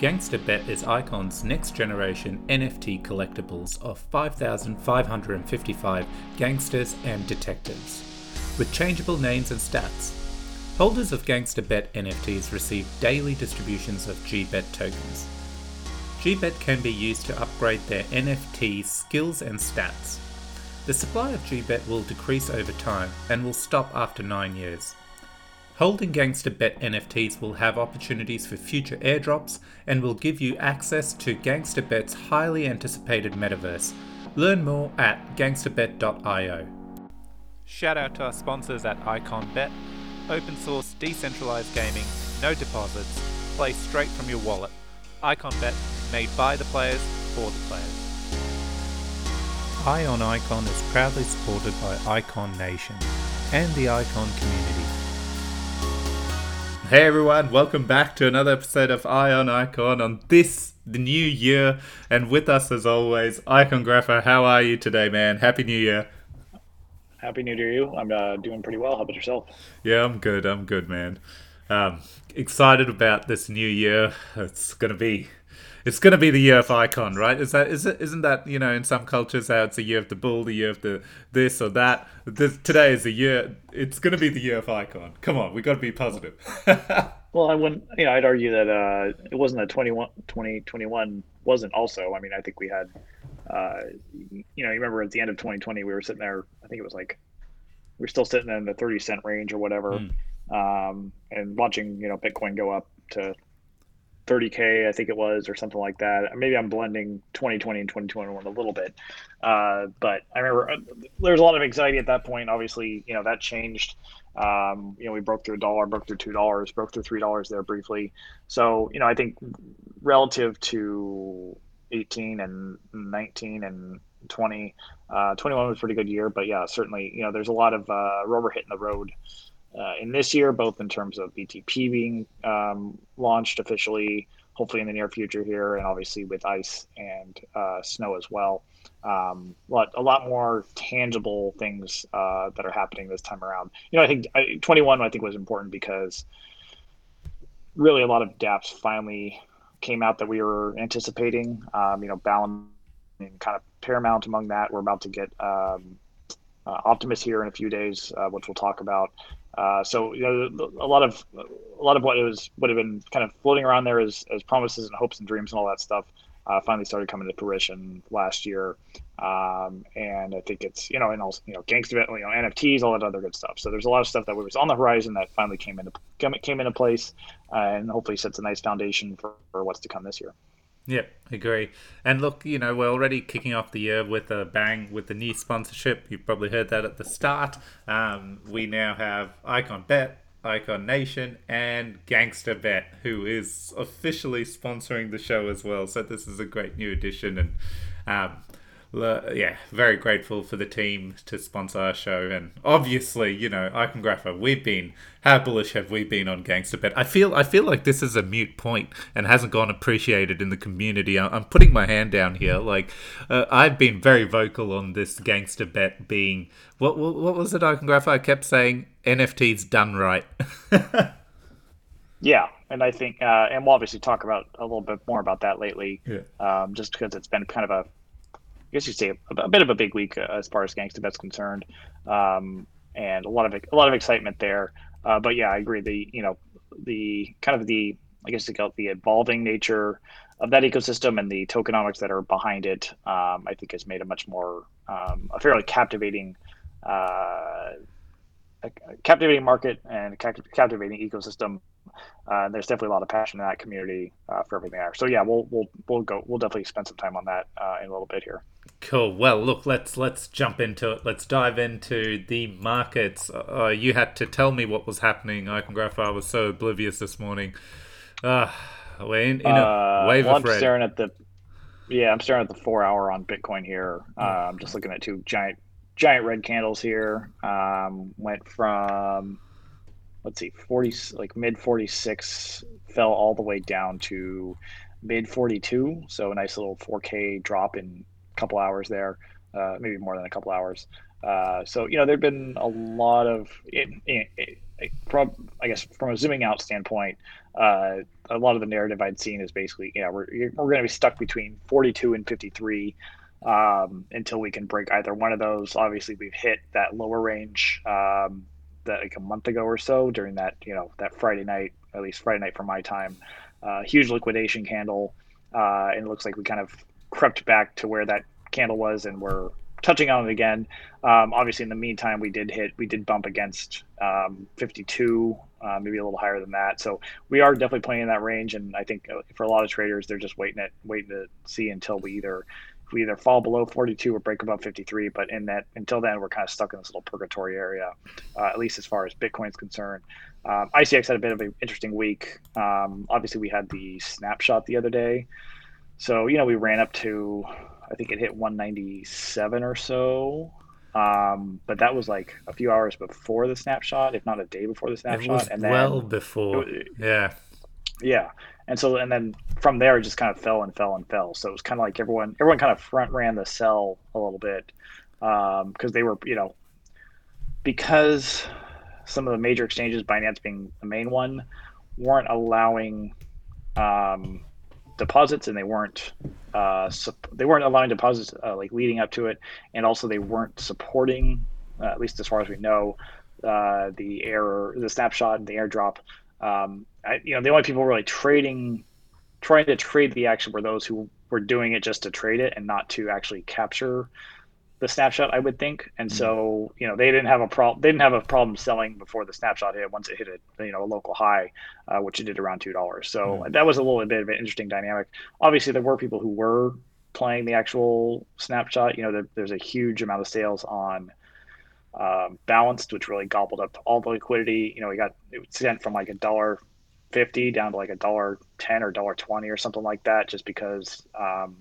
GangsterBet is Icon's next generation NFT collectibles of 5,555 gangsters and detectives, with changeable names and stats. Holders of GangsterBet NFTs receive daily distributions of GBet tokens. GBet can be used to upgrade their NFT skills and stats. The supply of GBet will decrease over time and will stop after 9 years. Holding GangsterBet NFTs will have opportunities for future airdrops and will give you access to GangsterBet's highly anticipated metaverse. Learn more at gangsterbet.io. Shout out to our sponsors at IconBet. Open source, decentralized gaming, no deposits, play straight from your wallet. IconBet, made by the players for the players. Ion Icon is proudly supported by Icon Nation and the Icon community. Hey everyone, welcome back to another episode of Ion Icon on this the new year, and with us as always, Icon Icongrapher. How are you today, man? Happy New Year. Happy New Year to you. I'm uh, doing pretty well. How about yourself? Yeah, I'm good. I'm good, man. Um, excited about this new year. It's gonna be it's going to be the year of icon, right? Is that is it? Isn't that you know in some cultures how it's the year of the bull, the year of the this or that? This, today is the year. It's going to be the year of icon. Come on, we got to be positive. well, I wouldn't. You know, I'd argue that uh, it wasn't that 21, 2021 wasn't also. I mean, I think we had. Uh, you know, you remember at the end of 2020, we were sitting there. I think it was like we are still sitting in the 30 cent range or whatever, mm. um, and watching you know Bitcoin go up to 30k i think it was or something like that. Maybe i'm blending 2020 and 2021 a little bit. Uh, but i remember uh, there was a lot of anxiety at that point. Obviously you know that changed. Um, you know we broke through a dollar broke through two dollars broke through three dollars there briefly. So you know i think relative to 18 and 19 and 20 uh, 21 was a pretty good year. But yeah certainly you know there's a lot of uh, rubber hitting the road uh, in this year, both in terms of BTP being um, launched officially, hopefully in the near future here, and obviously with ice and uh, snow as well. Um, but a lot more tangible things uh, that are happening this time around. You know, I think I, 21 I think was important because really a lot of dApps finally came out that we were anticipating. Um, you know, Bound kind of paramount among that. We're about to get um, uh, Optimus here in a few days, uh, which we'll talk about. Uh, so you know, a lot of a lot of what was would have been kind of floating around there as, as promises and hopes and dreams and all that stuff uh, finally started coming to fruition last year. Um, and I think it's you know and also you know gangster you know NFTs all that other good stuff. So there's a lot of stuff that was on the horizon that finally came into came into place uh, and hopefully sets a nice foundation for, for what's to come this year. Yep, agree. And look, you know, we're already kicking off the year with a bang with the new sponsorship. You've probably heard that at the start. Um, we now have Icon Bet, Icon Nation, and Gangster Bet, who is officially sponsoring the show as well. So this is a great new addition, and um, yeah, very grateful for the team to sponsor our show. And obviously, you know, Icongrapher, we've been how bullish have we been on Gangster Bet? I feel I feel like this is a mute point and hasn't gone appreciated in the community. I'm putting my hand down here. Like uh, I've been very vocal on this Gangster Bet being what what, what was it? Icongrapher, I kept saying NFTs done right. yeah, and I think, uh, and we'll obviously talk about a little bit more about that lately. Yeah. Um, just because it's been kind of a I guess you'd say a, a bit of a big week uh, as far as Gangster Bet's concerned, um, and a lot of a lot of excitement there. Uh, but yeah, I agree. The you know the kind of the I guess the evolving nature of that ecosystem and the tokenomics that are behind it, um, I think has made a much more um, a fairly captivating. Uh, a captivating market and captivating ecosystem. Uh, there's definitely a lot of passion in that community uh, for everything there. So yeah, we'll we'll we'll go. We'll definitely spend some time on that uh, in a little bit here. Cool. Well, look, let's let's jump into it. Let's dive into the markets. Uh, you had to tell me what was happening. Icongrapher, I was so oblivious this morning. Uh, we're in, in a uh, wave well, of I'm staring at the yeah, I'm staring at the four hour on Bitcoin here. Uh, I'm just looking at two giant giant red candles here. Um, went from let's see, 40 like mid 46, fell all the way down to mid 42. So a nice little 4K drop in a couple hours there, uh, maybe more than a couple hours. Uh, so you know there've been a lot of it, it, it, I guess from a zooming out standpoint, uh, a lot of the narrative I'd seen is basically, yeah, we're we're going to be stuck between 42 and 53 um, until we can break either one of those. Obviously, we've hit that lower range um, that like a month ago or so during that you know that Friday night, at least Friday night for my time, uh, huge liquidation candle, uh, and it looks like we kind of crept back to where that candle was, and we're touching on it again. Um, obviously, in the meantime, we did hit, we did bump against um, 52, uh, maybe a little higher than that. So we are definitely playing in that range, and I think uh, for a lot of traders, they're just waiting at waiting to see until we either we either fall below 42 or break above 53. But in that until then, we're kind of stuck in this little purgatory area, uh, at least as far as Bitcoin's concerned. Um, ICX had a bit of an interesting week. Um, obviously, we had the snapshot the other day. So, you know, we ran up to I think it hit 197 or so. Um, but that was like a few hours before the snapshot, if not a day before the snapshot. and then, well before, was, yeah, yeah. And so, and then from there, it just kind of fell and fell and fell. So it was kind of like everyone, everyone kind of front ran the sell a little bit because um, they were, you know, because some of the major exchanges, Binance being the main one, weren't allowing um, deposits and they weren't uh, they weren't allowing deposits uh, like leading up to it, and also they weren't supporting, uh, at least as far as we know, uh, the error, the snapshot, and the airdrop. Um, I, you know, the only people really trading, trying to trade the action were those who were doing it just to trade it and not to actually capture the snapshot, I would think. And so, mm-hmm. you know, they didn't have a problem. They didn't have a problem selling before the snapshot hit. Once it hit a you know a local high, uh, which it did around two dollars. So mm-hmm. that was a little bit of an interesting dynamic. Obviously, there were people who were playing the actual snapshot. You know, there, there's a huge amount of sales on um, balanced, which really gobbled up all the liquidity. You know, we got it sent from like a dollar fifty down to like a dollar ten or dollar twenty or something like that, just because um,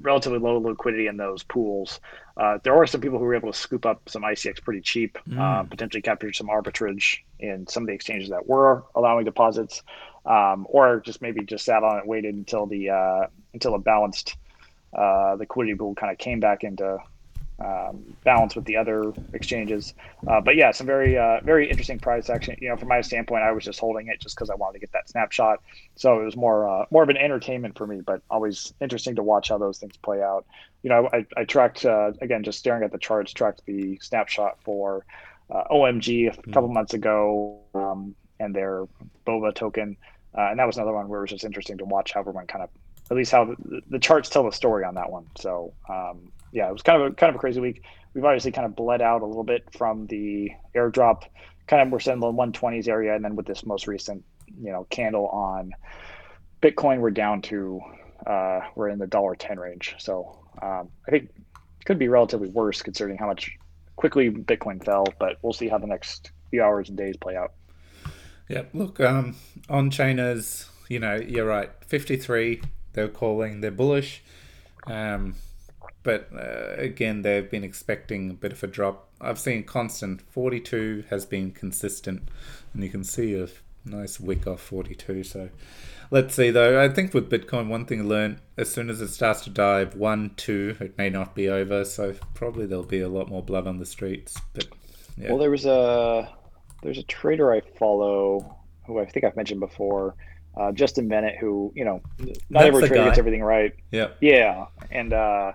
relatively low liquidity in those pools. Uh, there are some people who were able to scoop up some ICX pretty cheap, mm. uh, potentially capture some arbitrage in some of the exchanges that were allowing deposits, um, or just maybe just sat on it, waited until the uh, until a balanced uh, liquidity pool kind of came back into um, balance with the other exchanges. Uh, but yeah, some very uh, very interesting price action. You know, from my standpoint, I was just holding it just because I wanted to get that snapshot. So it was more uh, more of an entertainment for me, but always interesting to watch how those things play out. You know, I, I tracked uh, again just staring at the charts, tracked the snapshot for uh, OMG a mm-hmm. couple months ago um, and their BOBA token. Uh, and that was another one where it was just interesting to watch how everyone kind of, at least how the, the charts tell the story on that one. So um, yeah, it was kind of a kind of a crazy week. We've obviously kind of bled out a little bit from the airdrop. Kind of we're in the 120s area, and then with this most recent, you know, candle on Bitcoin, we're down to uh, we're in the dollar ten range. So um, I think could be relatively worse considering how much quickly Bitcoin fell. But we'll see how the next few hours and days play out. Yeah, look, um, on China's, you know, you're right. 53, they're calling, they're bullish. Um, but uh, again, they've been expecting a bit of a drop. I've seen constant 42 has been consistent, and you can see a nice wick off 42. So let's see though. I think with Bitcoin, one thing I learned as soon as it starts to dive one, two, it may not be over. So probably there'll be a lot more blood on the streets. But yeah. Well, there was a there's a trader I follow who I think I've mentioned before. Uh, Justin Bennett, who you know, not That's every trader guy. gets everything right. Yeah, yeah, and uh,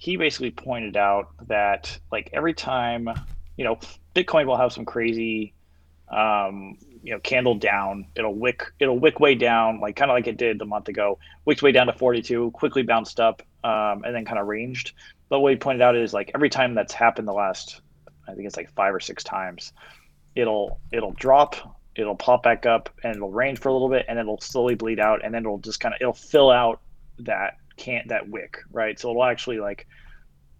he basically pointed out that like every time you know bitcoin will have some crazy um, you know candle down it'll wick it'll wick way down like kind of like it did the month ago wicked way down to 42 quickly bounced up um, and then kind of ranged. But what he pointed out is like every time that's happened the last i think it's like five or six times it'll it'll drop it'll pop back up and it'll range for a little bit and it'll slowly bleed out and then it'll just kind of it'll fill out that can't that wick, right? So it'll actually like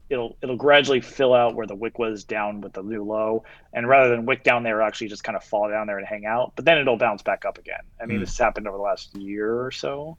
it'll it'll gradually fill out where the wick was down with the new low, and rather than wick down there, actually just kind of fall down there and hang out. But then it'll bounce back up again. I mean, mm. this happened over the last year or so.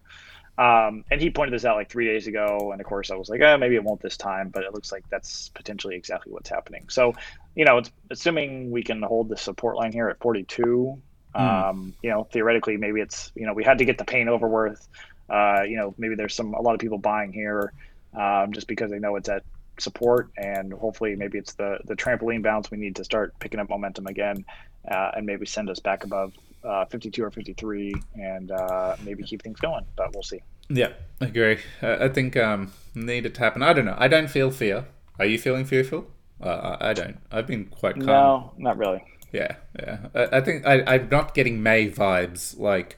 Um, and he pointed this out like three days ago, and of course I was like, oh, maybe it won't this time, but it looks like that's potentially exactly what's happening. So, you know, it's assuming we can hold the support line here at 42. Mm. Um, you know, theoretically, maybe it's you know we had to get the pain over with uh, you know, maybe there's some a lot of people buying here um, just because they know it's at support, and hopefully maybe it's the the trampoline bounce we need to start picking up momentum again, uh, and maybe send us back above uh, 52 or 53, and uh, maybe keep things going. But we'll see. Yeah, I agree. I think um, needed to happen. I don't know. I don't feel fear. Are you feeling fearful? Uh, I don't. I've been quite calm. No, not really. Yeah, yeah. I, I think I, I'm not getting May vibes. Like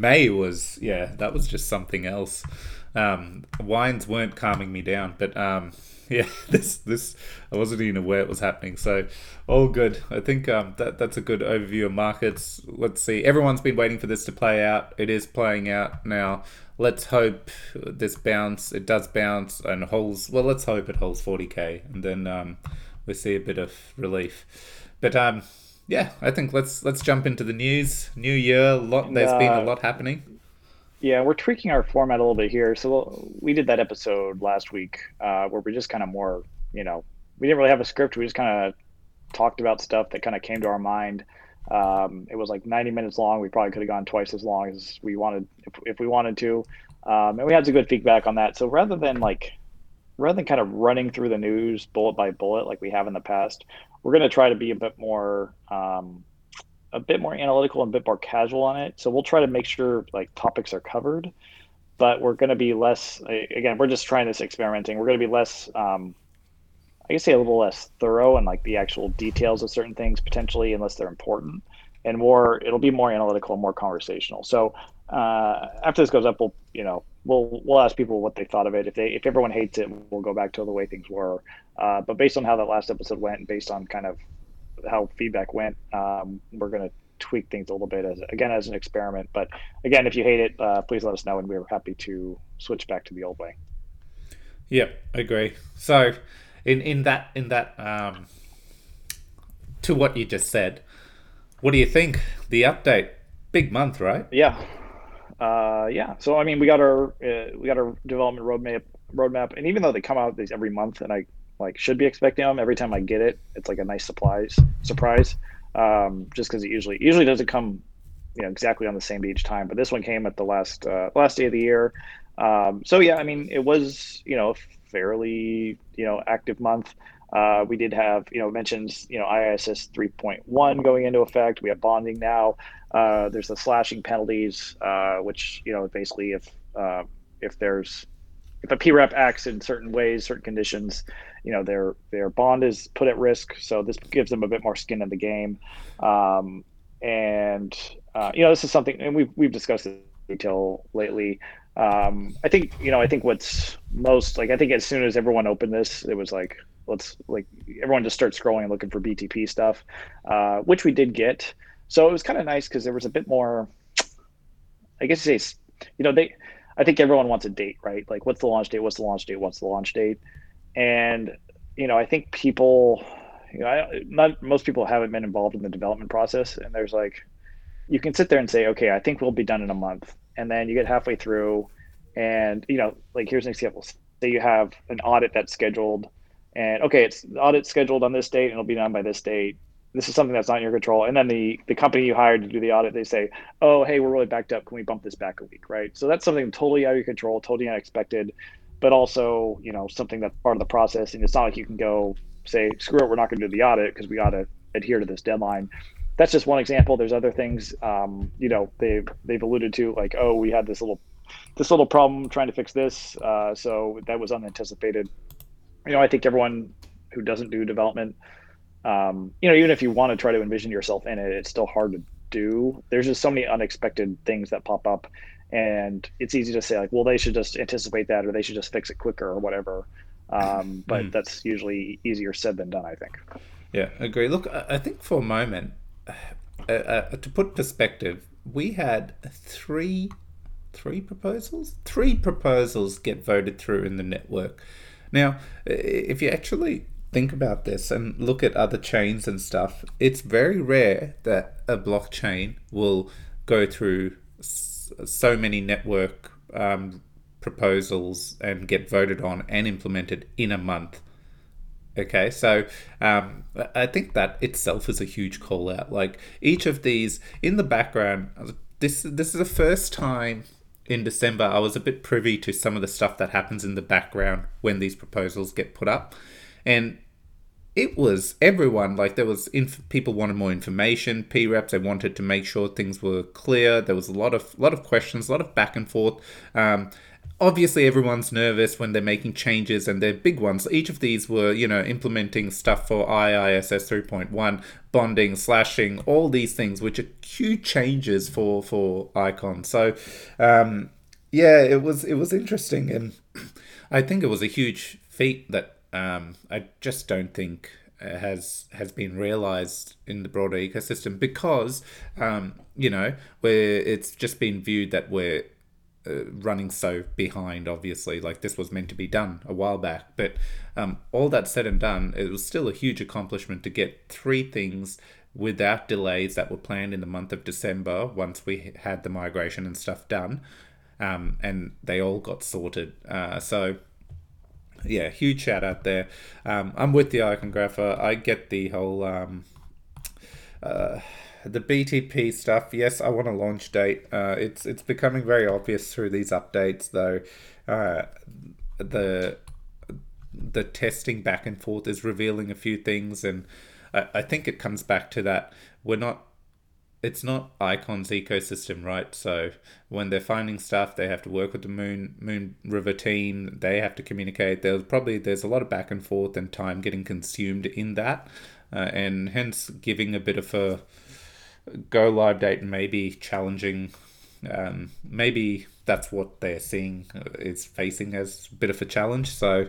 May was, yeah, that was just something else. Um, wines weren't calming me down, but um, yeah, this this I wasn't even aware it was happening. So all good. I think um, that that's a good overview of markets. Let's see. Everyone's been waiting for this to play out. It is playing out now. Let's hope this bounce. It does bounce and holds. Well, let's hope it holds 40k, and then um, we see a bit of relief. But um, yeah, I think let's let's jump into the news. New year, lot. There's uh, been a uh, lot happening. Yeah, we're tweaking our format a little bit here. So we did that episode last week uh, where we just kind of more, you know, we didn't really have a script. We just kind of talked about stuff that kind of came to our mind. Um, it was like 90 minutes long. We probably could have gone twice as long as we wanted if, if we wanted to. Um, and we had some good feedback on that. So rather than like, rather than kind of running through the news bullet by bullet like we have in the past, we're going to try to be a bit more um, a bit more analytical and a bit more casual on it. So we'll try to make sure like topics are covered, but we're going to be less. Again, we're just trying this experimenting. We're going to be less. Um, I guess say a little less thorough and like the actual details of certain things potentially, unless they're important, and more. It'll be more analytical and more conversational. So uh, after this goes up, we'll you know we'll we'll ask people what they thought of it. If they if everyone hates it, we'll go back to the way things were. Uh, but based on how that last episode went, and based on kind of how feedback went. Um, we're going to tweak things a little bit as again as an experiment. But again, if you hate it, uh, please let us know, and we're happy to switch back to the old way. Yep, I agree. So, in in that in that um, to what you just said, what do you think? The update, big month, right? Yeah, uh, yeah. So I mean, we got our uh, we got our development roadmap roadmap, and even though they come out these every month, and I like should be expecting them every time I get it. It's like a nice surprise surprise, um, just because it usually usually doesn't come, you know, exactly on the same day each time. But this one came at the last uh, last day of the year. Um, so yeah, I mean, it was you know a fairly you know active month. Uh, we did have, you know, mentions, you know, IISS 3.1 going into effect. We have bonding now. Uh, there's the slashing penalties, uh, which, you know, basically if uh, if there's if a PREP acts in certain ways, certain conditions, you know their their bond is put at risk. So this gives them a bit more skin in the game. Um, and uh, you know this is something, and we've we've discussed this detail lately. Um, I think you know I think what's most like I think as soon as everyone opened this, it was like let's like everyone just start scrolling and looking for BTP stuff, uh, which we did get. So it was kind of nice because there was a bit more. I guess you say, you know, they. I think everyone wants a date, right? Like, what's the launch date? What's the launch date? What's the launch date? and you know, I think people, you know, I, not most people haven't been involved in the development process, and there's like, you can sit there and say, okay, I think we'll be done in a month, and then you get halfway through, and you know, like here's an example: say you have an audit that's scheduled, and okay, it's the audit scheduled on this date, and it'll be done by this date. This is something that's not in your control, and then the the company you hired to do the audit, they say, oh, hey, we're really backed up. Can we bump this back a week, right? So that's something totally out of your control, totally unexpected but also you know something that's part of the process. And it's not like you can go say screw it, we're not going to do the audit because we got to adhere to this deadline. That's just one example. There's other things, um, you know, they've they've alluded to like, oh, we had this little this little problem trying to fix this, uh, so that was unanticipated. You know, I think everyone who doesn't do development, um, you know, even if you want to try to envision yourself in it, it's still hard to do. There's just so many unexpected things that pop up and it's easy to say like well they should just anticipate that or they should just fix it quicker or whatever. Um, but mm. that's usually easier said than done i think. Yeah agree. Look i think for a moment uh, uh, to put perspective we had three three proposals? Three proposals get voted through in the network now if you actually think about this and look at other chains and stuff it's very rare that a blockchain will go through so many network um, proposals and get voted on and implemented in a month. Okay, so um, I think that itself is a huge call out. Like each of these in the background, this this is the first time in December, I was a bit privy to some of the stuff that happens in the background when these proposals get put up. And it was everyone like there was inf- people wanted more information p reps they wanted to make sure things were clear there was a lot of lot of questions a lot of back and forth um, obviously everyone's nervous when they're making changes and they're big ones. Each of these were you know implementing stuff for iiss 3.1 bonding slashing all these things which are huge changes for for icon. So um, yeah it was it was interesting and i think it was a huge feat that um, I just don't think uh, has has been realized in the broader ecosystem because um, you know where it's just been viewed that we're uh, running so behind obviously like this was meant to be done a while back but um, all that said and done it was still a huge accomplishment to get three things without delays that were planned in the month of december once we had the migration and stuff done um, and they all got sorted uh, so yeah, huge shout out there. Um, I'm with the iconographer. I get the whole um, uh, the BTP stuff. Yes, I want a launch date. Uh, it's it's becoming very obvious through these updates, though. Uh, the the testing back and forth is revealing a few things, and I, I think it comes back to that we're not it's not Icon's ecosystem, right? So when they're finding stuff, they have to work with the Moon Moonriver team. They have to communicate. There's probably there's a lot of back and forth and time getting consumed in that, uh, and hence giving a bit of a go live date may be challenging. Um, maybe that's what they're seeing uh, is facing as a bit of a challenge. So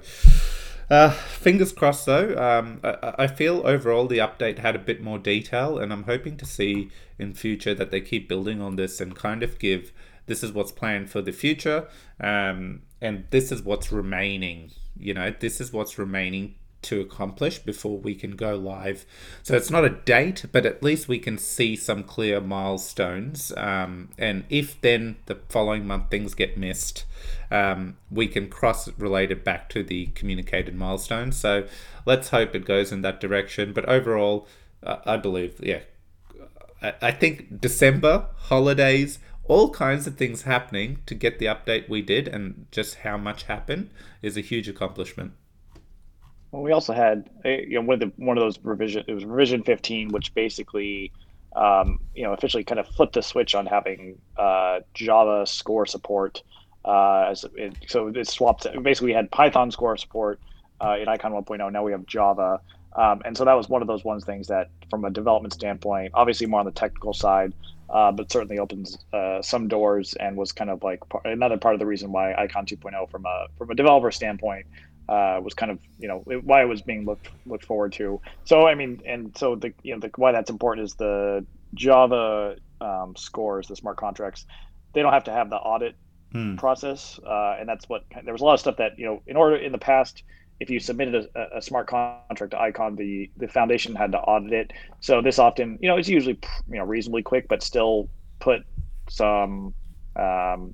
uh, fingers crossed, though. Um, I, I, feel overall the update had a bit more detail, and I'm hoping to see in future that they keep building on this and kind of give this is what's planned for the future, um, and this is what's remaining. You know, this is what's remaining to accomplish before we can go live. So it's not a date, but at least we can see some clear milestones. Um, and if then the following month things get missed, um, we can cross relate it back to the communicated milestones. So let's hope it goes in that direction. But overall, uh, I believe, yeah, I, I think December, holidays, all kinds of things happening to get the update we did and just how much happened is a huge accomplishment. We also had you know one of the one of those revision it was revision 15, which basically um, you know officially kind of flipped the switch on having uh, Java score support. Uh, it, so it swapped. Basically, we had Python score support uh, in Icon 1.0. Now we have Java, um, and so that was one of those ones things that, from a development standpoint, obviously more on the technical side, uh, but certainly opens uh, some doors and was kind of like another part of the reason why Icon 2.0, from a from a developer standpoint, uh, was kind of you know why it was being looked looked forward to. So I mean, and so the you know the, why that's important is the Java um, scores, the smart contracts. They don't have to have the audit hmm. process, uh, and that's what there was a lot of stuff that you know in order in the past. If you submitted a, a smart contract to Icon, the, the foundation had to audit it. So this often, you know, it's usually you know reasonably quick, but still put some um,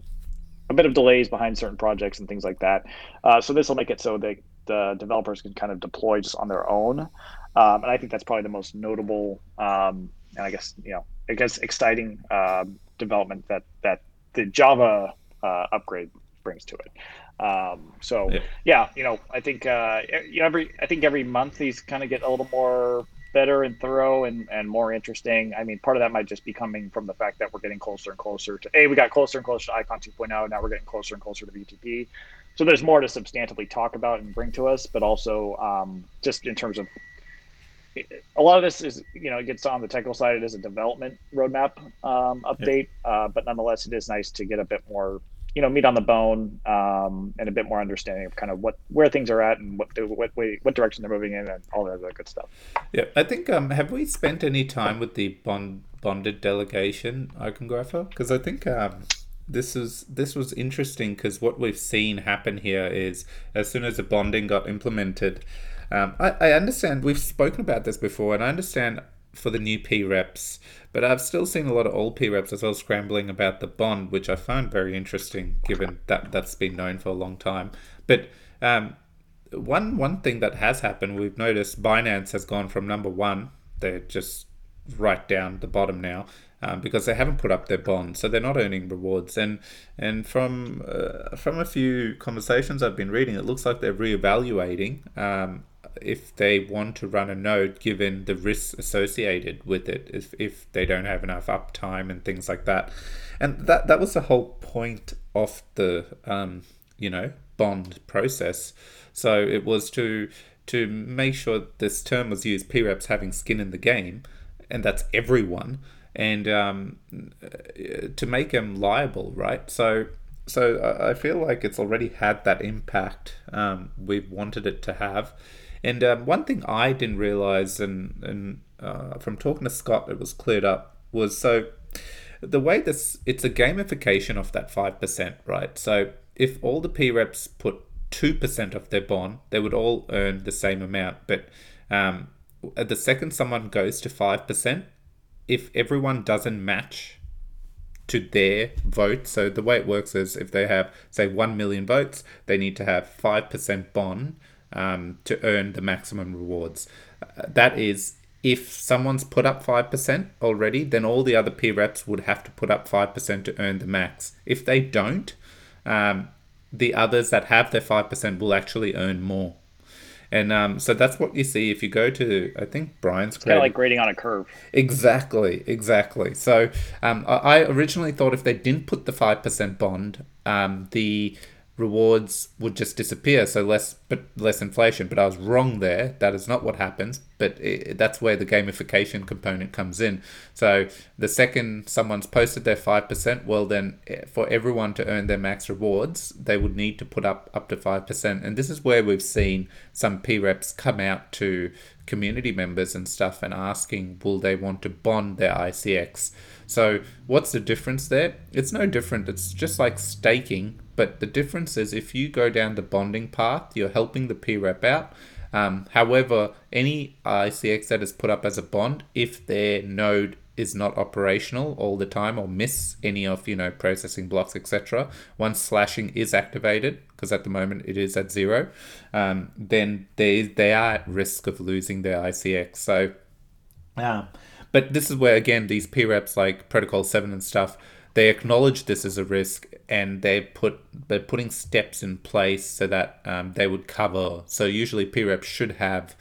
a bit of delays behind certain projects and things like that. Uh, so this will make it so that the developers can kind of deploy just on their own. Um, and I think that's probably the most notable um, and I guess you know I guess exciting uh, development that that the Java uh, upgrade brings to it. Um, so yeah. yeah. you know, I think uh, every I think every month these kind of get a little more better and thorough and, and more interesting. I mean, part of that might just be coming from the fact that we're getting closer and closer to a we got closer and closer to Icon 2.0. Now we're getting closer and closer to BTP. So there's more to substantively talk about and bring to us, but also um, just in terms of a lot of this is you know it gets on the technical side. It is a development roadmap um, update, yeah. uh, but nonetheless, it is nice to get a bit more you know meat on the bone um, and a bit more understanding of kind of what where things are at and what what way, what direction they're moving in and all that other good stuff. Yeah, I think um, have we spent any time with the bond bonded delegation iconographer? Because I think um, this is this was interesting because what we've seen happen here is as soon as the bonding got implemented. Um, I, I understand we've spoken about this before, and I understand for the new P reps, but I've still seen a lot of old P reps as well scrambling about the bond, which I find very interesting given that that's been known for a long time. But um, one one thing that has happened, we've noticed Binance has gone from number one, they're just right down the bottom now, um, because they haven't put up their bond, so they're not earning rewards. And and from uh, from a few conversations I've been reading, it looks like they're reevaluating um, if they want to run a node given the risks associated with it if, if they don't have enough uptime and things like that. And that that was the whole point of the um, you know bond process. So it was to to make sure this term was used preps having skin in the game and that's everyone and um, to make them liable right? So so I feel like it's already had that impact um, we've wanted it to have and um, one thing I didn't realize, and and uh, from talking to Scott, it was cleared up, was so the way this it's a gamification of that five percent, right? So if all the P reps put two percent of their bond, they would all earn the same amount. But um, the second someone goes to five percent, if everyone doesn't match to their vote. So the way it works is if they have, say, 1 million votes, they need to have 5% bond um, to earn the maximum rewards. Uh, that is, if someone's put up 5% already, then all the other P reps would have to put up 5% to earn the max. If they don't, um, the others that have their 5% will actually earn more. And um, so that's what you see if you go to, I think Brian's kind of like grading on a curve. Exactly, exactly. So um, I originally thought if they didn't put the 5% bond, um, the rewards would just disappear so less but less inflation. But i was wrong there. That is not what happens but it, that's where the gamification component comes in. So the second someone's posted their 5% well then eh, for everyone to earn their max rewards they would need to put up up to 5% and this is where we've seen some p reps come out to community members and stuff and asking will they want to bond their icx so what's the difference there? It's no different. It's just like staking but the difference is if you go down the bonding path, you're helping the P rep out. Um, however, any ICX that is put up as a bond, if their node is not operational all the time or miss any of you know processing blocks etc once slashing is activated because at the moment it is at zero um, then they they are at risk of losing their icx so um, but this is where again these p reps like protocol 7 and stuff they acknowledge this as a risk and they put they're putting steps in place so that um, they would cover. So usually PREP should have,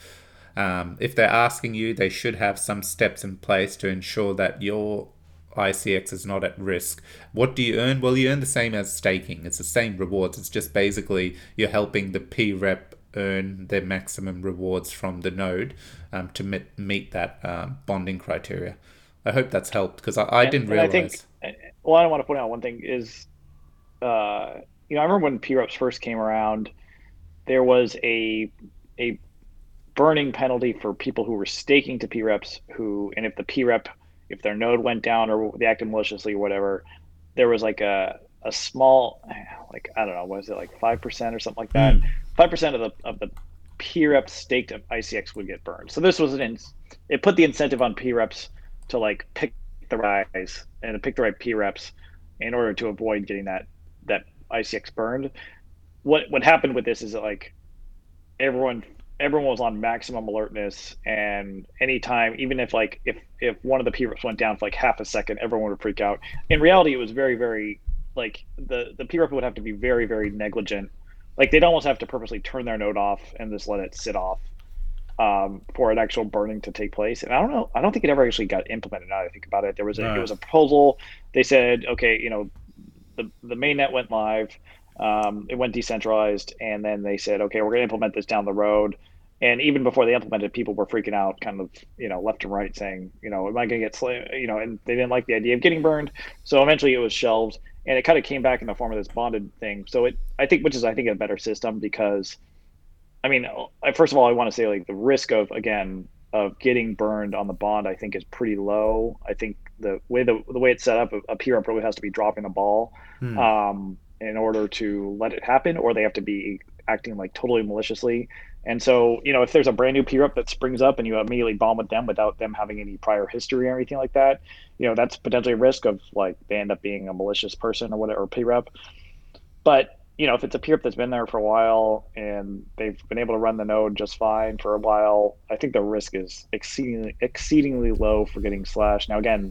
um, if they're asking you, they should have some steps in place to ensure that your ICX is not at risk. What do you earn? Well, you earn the same as staking. It's the same rewards. It's just basically you're helping the p rep earn their maximum rewards from the node um, to meet, meet that um, bonding criteria. I hope that's helped because I, I didn't realize. I think, well, I don't want to point out one thing is, uh, you know, I remember when PREPs first came around, there was a a burning penalty for people who were staking to PREPs who, and if the PREP, if their node went down or they acted maliciously or whatever, there was like a a small, like I don't know, was it like five percent or something like that? Hmm. Five mm. percent of the of the PREP staked of ICX would get burned. So this was an it put the incentive on PREPs to like pick the right guys and to pick the right P reps in order to avoid getting that ICX burned. What what happened with this is that like everyone everyone was on maximum alertness and anytime even if like if if one of the P reps went down for like half a second, everyone would freak out. In reality it was very, very like the the P rep would have to be very, very negligent. Like they'd almost have to purposely turn their node off and just let it sit off um, for an actual burning to take place. And I don't know, I don't think it ever actually got implemented. Now I think about it, there was a, right. it was a proposal. They said, okay, you know, the the mainnet went live, um, it went decentralized, and then they said, okay, we're going to implement this down the road. And even before they implemented, people were freaking out, kind of, you know, left and right, saying, you know, am I going to get, you know, and they didn't like the idea of getting burned. So eventually, it was shelved, and it kind of came back in the form of this bonded thing. So it, I think, which is, I think, a better system because I mean, first of all, I want to say like the risk of again of getting burned on the bond, I think is pretty low. I think the way the the way it's set up, a, PR probably has to be dropping the ball hmm. um, in order to let it happen, or they have to be acting like totally maliciously. And so, you know, if there's a brand new P rep that springs up and you immediately bomb with them without them having any prior history or anything like that, you know, that's potentially a risk of like they end up being a malicious person or whatever, or P rep. But you know, if it's a peer that's been there for a while and they've been able to run the node just fine for a while, I think the risk is exceedingly exceedingly low for getting slashed. Now, again,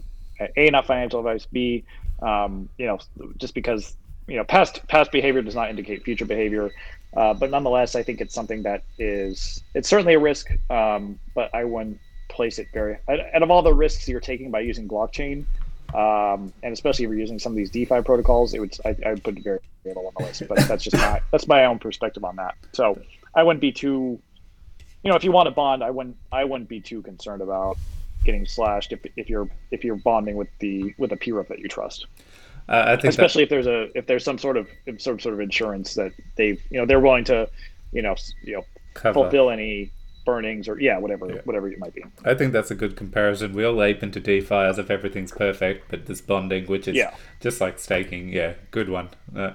a not financial advice. B, um, you know, just because you know past past behavior does not indicate future behavior. Uh, but nonetheless, I think it's something that is it's certainly a risk, um, but I wouldn't place it very out of all the risks you're taking by using blockchain, um, and especially if you're using some of these DeFi protocols, it would I, I would put it very little on the list. But that's just my that's my own perspective on that. So I wouldn't be too, you know, if you want a bond, I wouldn't I wouldn't be too concerned about getting slashed if, if you're if you're bonding with the with a a P that you trust. Uh, I think especially that... if there's a if there's some sort of some sort of insurance that they've you know they're willing to you know you know Cover. fulfill any burnings or yeah whatever yeah. whatever it might be. I think that's a good comparison. We all ape into DeFi as if everything's perfect, but this bonding, which is yeah. just like staking, yeah, good one. Uh,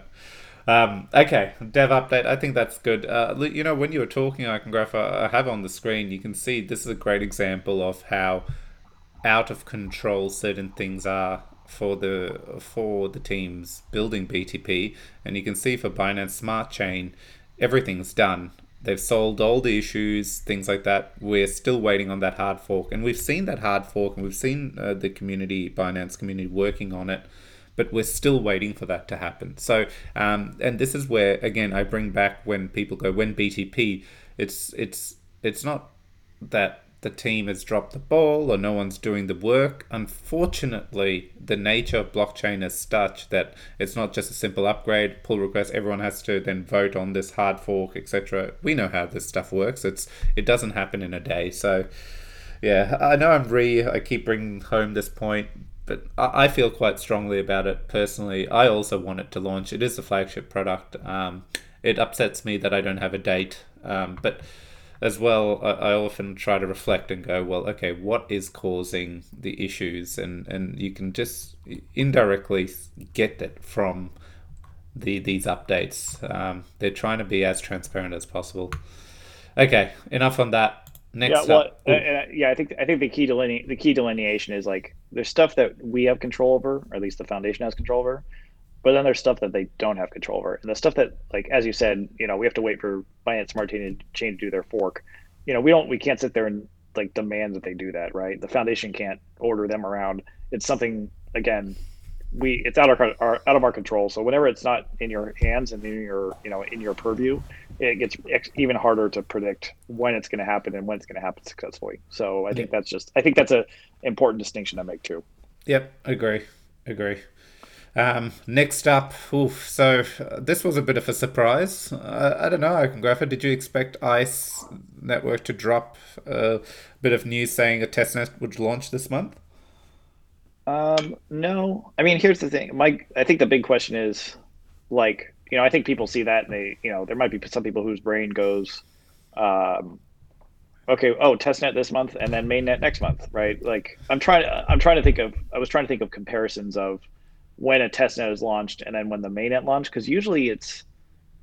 um, okay, dev update. I think that's good. Uh, you know, when you were talking, Icongraph, I have on the screen, you can see this is a great example of how out of control certain things are for the for the teams building BTP, and you can see for Binance Smart Chain, everything's done. They've all the issues, things like that. We're still waiting on that hard fork, and we've seen that hard fork, and we've seen uh, the community, Binance community, working on it. But we're still waiting for that to happen. So, um, and this is where again I bring back when people go when BTP, it's it's it's not that the team has dropped the ball or no one's doing the work. Unfortunately, the nature of blockchain is such that it's not just a simple upgrade, pull request, everyone has to then vote on this hard fork, etc. We know how this stuff works. It's it doesn't happen in a day. So yeah, I know I'm re I keep bringing home this point, but I feel quite strongly about it personally. I also want it to launch. It is a flagship product. Um, it upsets me that I don't have a date, um, but as well, I, I often try to reflect and go, well, okay, what is causing the issues? And, and you can just indirectly get that from the these updates. Um, they're trying to be as transparent as possible. Okay, enough on that. Next yeah, well, uh, uh, yeah, I think I think the key deline- the key delineation is like there's stuff that we have control over, or at least the foundation has control over, but then there's stuff that they don't have control over, and the stuff that, like as you said, you know, we have to wait for Binance Smart Chain to do their fork. You know, we don't, we can't sit there and like demand that they do that, right? The foundation can't order them around. It's something again, we it's out of our, our out of our control. So whenever it's not in your hands and in your you know in your purview, it gets even harder to predict when it's going to happen and when it's going to happen successfully. So I think that's just I think that's a important distinction to make too. Yep, I agree, agree. Um, next up, oof, so uh, this was a bit of a surprise. I don't know, Icongrapher, did you expect ICE Network to drop a bit of news saying a testnet would launch this month? Um, no. I mean, here's the thing. Mike, I think the big question is, like, you know, I think people see that and they, you know, there might be some people whose brain goes, um, okay, oh, testnet this month and then mainnet next month, right? Like, I'm trying I'm trying to think of, I was trying to think of comparisons of when a testnet is launched and then when the mainnet launched because usually it's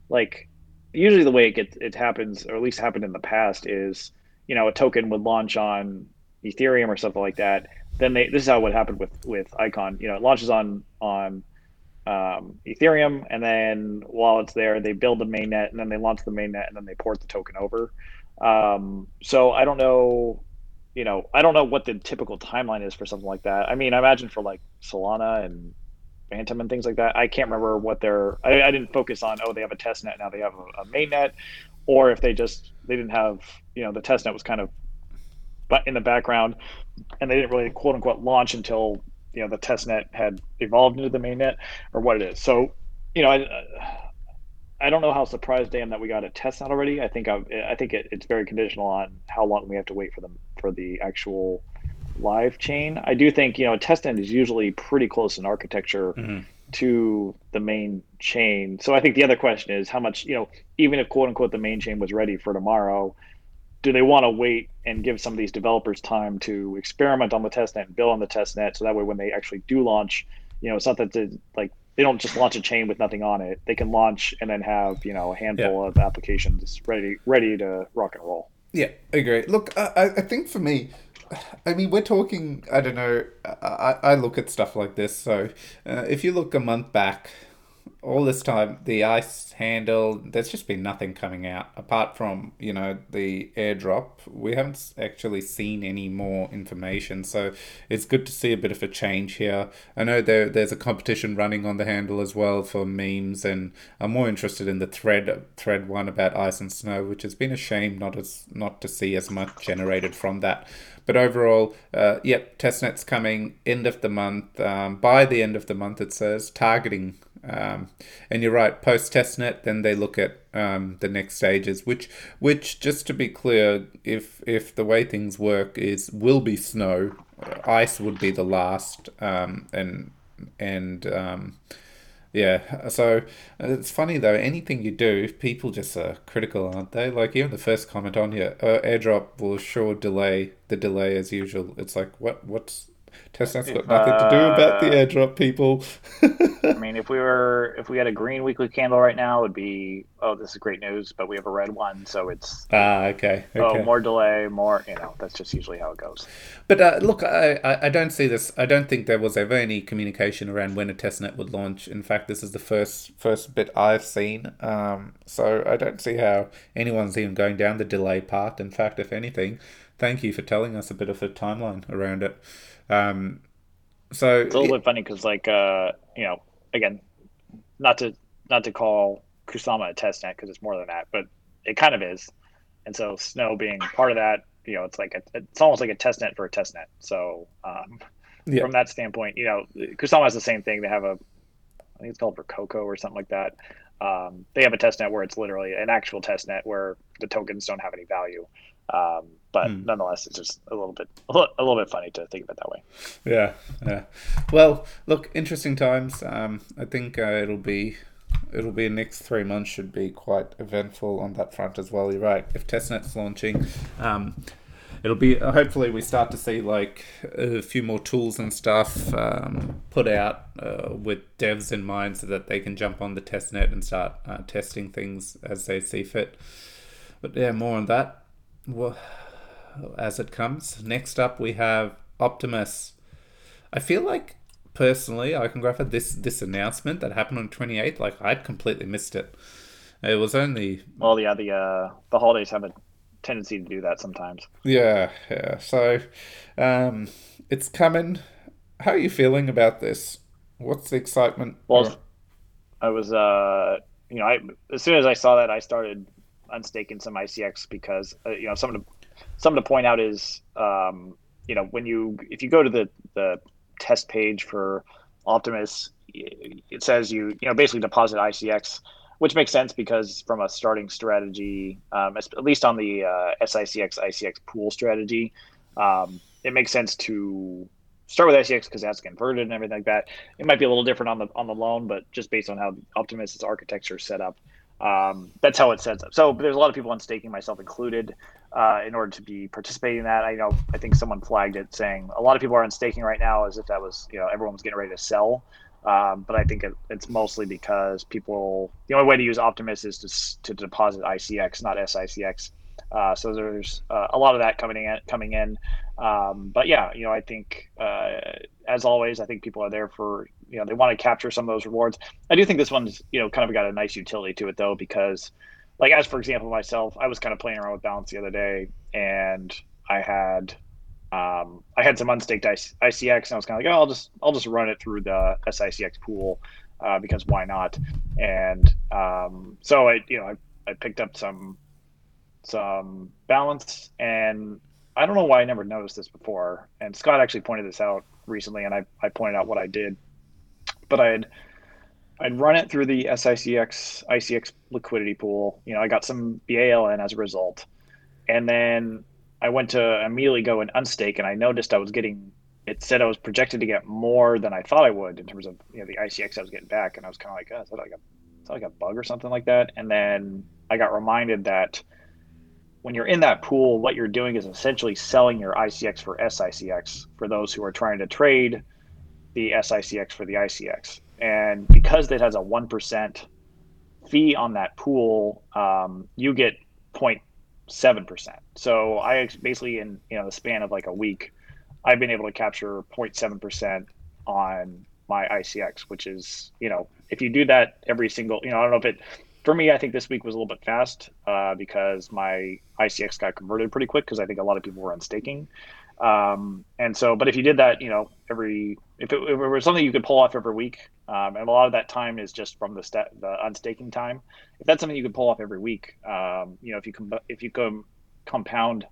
like usually the way it gets it happens or at least happened in the past is you know a token would launch on ethereum or something like that. Then they this is how what happened with with icon. You know it launches on on um, ethereum and then while it's there they build the mainnet and then they launch the mainnet and then they port the token over. Um, so i don't know you know i don't know what the typical timeline is for something like that. I mean i imagine for like solana and Fantom and things like that. I can't remember what they're. I, I didn't focus on. Oh, they have a test net now. They have a, a main net, or if they just they didn't have. You know, the test net was kind of, but in the background, and they didn't really quote unquote launch until you know the test net had evolved into the main net or what it is. So, you know, I. I don't know how surprised I am that we got a test net already. I think I, I think it, it's very conditional on how long we have to wait for them for the actual live chain. I do think you know a testnet is usually pretty close in architecture mm-hmm. to the main chain. So I think the other question is how much you know even if quote unquote the main chain was ready for tomorrow, do they want to wait and give some of these developers time to experiment on the testnet and build on the testnet so that way when they actually do launch, you know, something to like they don't just launch a chain with nothing on it. They can launch and then have you know a handful yeah. of applications ready ready to rock and roll. Yeah, I agree. Look, I, I think for me, I mean, we're talking. I don't know. I, I look at stuff like this. So, uh, if you look a month back, all this time, the ice handle, there's just been nothing coming out apart from, you know, the airdrop. We haven't actually seen any more information. So it's good to see a bit of a change here. I know there there's a competition running on the handle as well for memes, and I'm more interested in the thread thread one about ice and snow, which has been a shame not as not to see as much generated from that. But overall, uh, yep, testnet's coming end of the month. Um, by the end of the month, it says targeting um, and you're right, post testnet, then they look at um, the next stages, which, which just to be clear, if if the way things work is will be snow, ice would be the last, um, and and um, yeah. So it's funny though. Anything you do, people just are critical, aren't they? Like even the first comment on here, uh, airdrop will sure delay the delay as usual. It's like what what's Testnet's got nothing to do about the uh, airdrop people. I mean, if we were if we had a green weekly candle right now, it would be oh, this is great news. But we have a red one, so it's ah okay. okay. Oh, more delay, more you know. That's just usually how it goes. But uh, look, I, I don't see this. I don't think there was ever any communication around when a testnet would launch. In fact, this is the first first bit I've seen. Um, so I don't see how anyone's even going down the delay path. In fact, if anything, thank you for telling us a bit of a timeline around it. Um, so it's a little it, bit funny because, like, uh, you know, again, not to not to call Kusama a test net because it's more than that, but it kind of is. And so Snow being part of that, you know, it's like a, it's almost like a test net for a test net. So um, yeah. from that standpoint, you know, Kusama has the same thing. They have a, I think it's called Rococo or something like that. Um, they have a test net where it's literally an actual test net where the tokens don't have any value. Um, but mm. nonetheless, it's just a little bit a little, a little, bit funny to think of it that way. Yeah, yeah. Well, look, interesting times. Um, I think uh, it'll be it'll be the next three months should be quite eventful on that front as well. You're right. If testnet's launching. Um, it'll be uh, hopefully we start to see like a few more tools and stuff um, put out uh, with devs in mind so that they can jump on the testnet and start uh, testing things as they see fit but yeah more on that well, as it comes. Next up, we have Optimus. I feel like personally, I can graph this this announcement that happened on twenty eighth. Like I'd completely missed it. It was only well, yeah. The uh, the holidays have a tendency to do that sometimes. Yeah, yeah. So, um, it's coming. How are you feeling about this? What's the excitement? Well, I was, uh, you know, I as soon as I saw that, I started unstaking some ICX because uh, you know some of the something to point out is um, you know when you if you go to the the test page for Optimus, it says you you know basically deposit ICX, which makes sense because from a starting strategy, um, at least on the uh, SICX ICX pool strategy, um, it makes sense to start with ICX because that's converted and everything like that. It might be a little different on the on the loan, but just based on how Optimus's architecture is set up, um, that's how it sets up. So there's a lot of people on staking, myself included, uh, in order to be participating in that. I know I think someone flagged it saying a lot of people are on staking right now as if that was you know everyone was getting ready to sell. Um, but I think it, it's mostly because people the only way to use Optimus is to, to deposit ICX, not SICX. Uh, so there's uh, a lot of that coming in. Coming in, um, but yeah, you know, I think uh, as always, I think people are there for you know they want to capture some of those rewards. I do think this one's you know kind of got a nice utility to it though because like as for example myself, I was kind of playing around with balance the other day and I had um, I had some unstaked ICX and I was kind of like oh I'll just I'll just run it through the SICX pool uh, because why not? And um, so I you know I, I picked up some some balance and I don't know why I never noticed this before. And Scott actually pointed this out recently, and I, I pointed out what I did but I'd I'd run it through the SICX ICX liquidity pool. You know, I got some BALN as a result, and then I went to immediately go and unstake, and I noticed I was getting. It said I was projected to get more than I thought I would in terms of you know the ICX I was getting back, and I was kind of like, oh, is that like a is that like a bug or something like that? And then I got reminded that when you're in that pool, what you're doing is essentially selling your ICX for SICX for those who are trying to trade the SICX for the ICX. And because it has a 1% fee on that pool, um, you get 0.7%. So I basically, in you know the span of like a week, I've been able to capture 0.7% on my ICX, which is, you know, if you do that every single, you know, I don't know if it for me, I think this week was a little bit fast uh, because my ICX got converted pretty quick because I think a lot of people were unstaking. Um, and so, but if you did that, you know, every if it, if it was something you could pull off every week, um, and a lot of that time is just from the stat, the unstaking time. If that's something you could pull off every week, um, you know, if you com- if you compound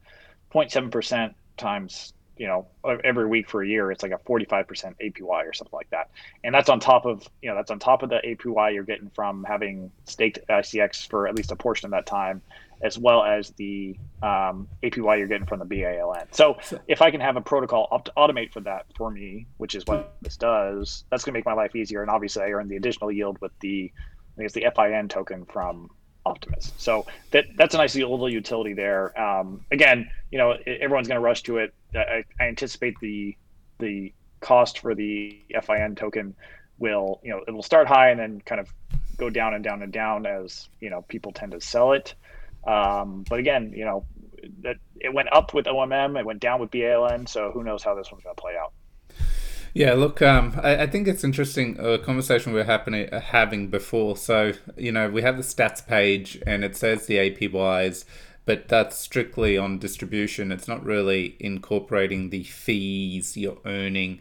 0.7 percent times you know every week for a year it's like a 45% apy or something like that. And that's on top of you know that's on top of the apy you're getting from having staked icx for at least a portion of that time as well as the um, apy you're getting from the baln so if i can have a protocol up to automate for that for me which is what this does that's going to make my life easier. And obviously i earn the additional yield with the i guess the fin token from Optimus. So that that's a nice little utility there. Um, again, you know, everyone's going to rush to it. I, I, anticipate the the cost for the FIN token will, you know, it will start high and then kind of go down and down and down as you know people tend to sell it. Um, but again, you know, that it went up with OMM, it went down with BALN. So who knows how this one's going to play out. Yeah, look, um, I, I, think it's interesting a conversation we are happening uh, having before. So you know, we have the stats page and it says the APYs, but that's strictly on distribution. It's not really incorporating the fees you're earning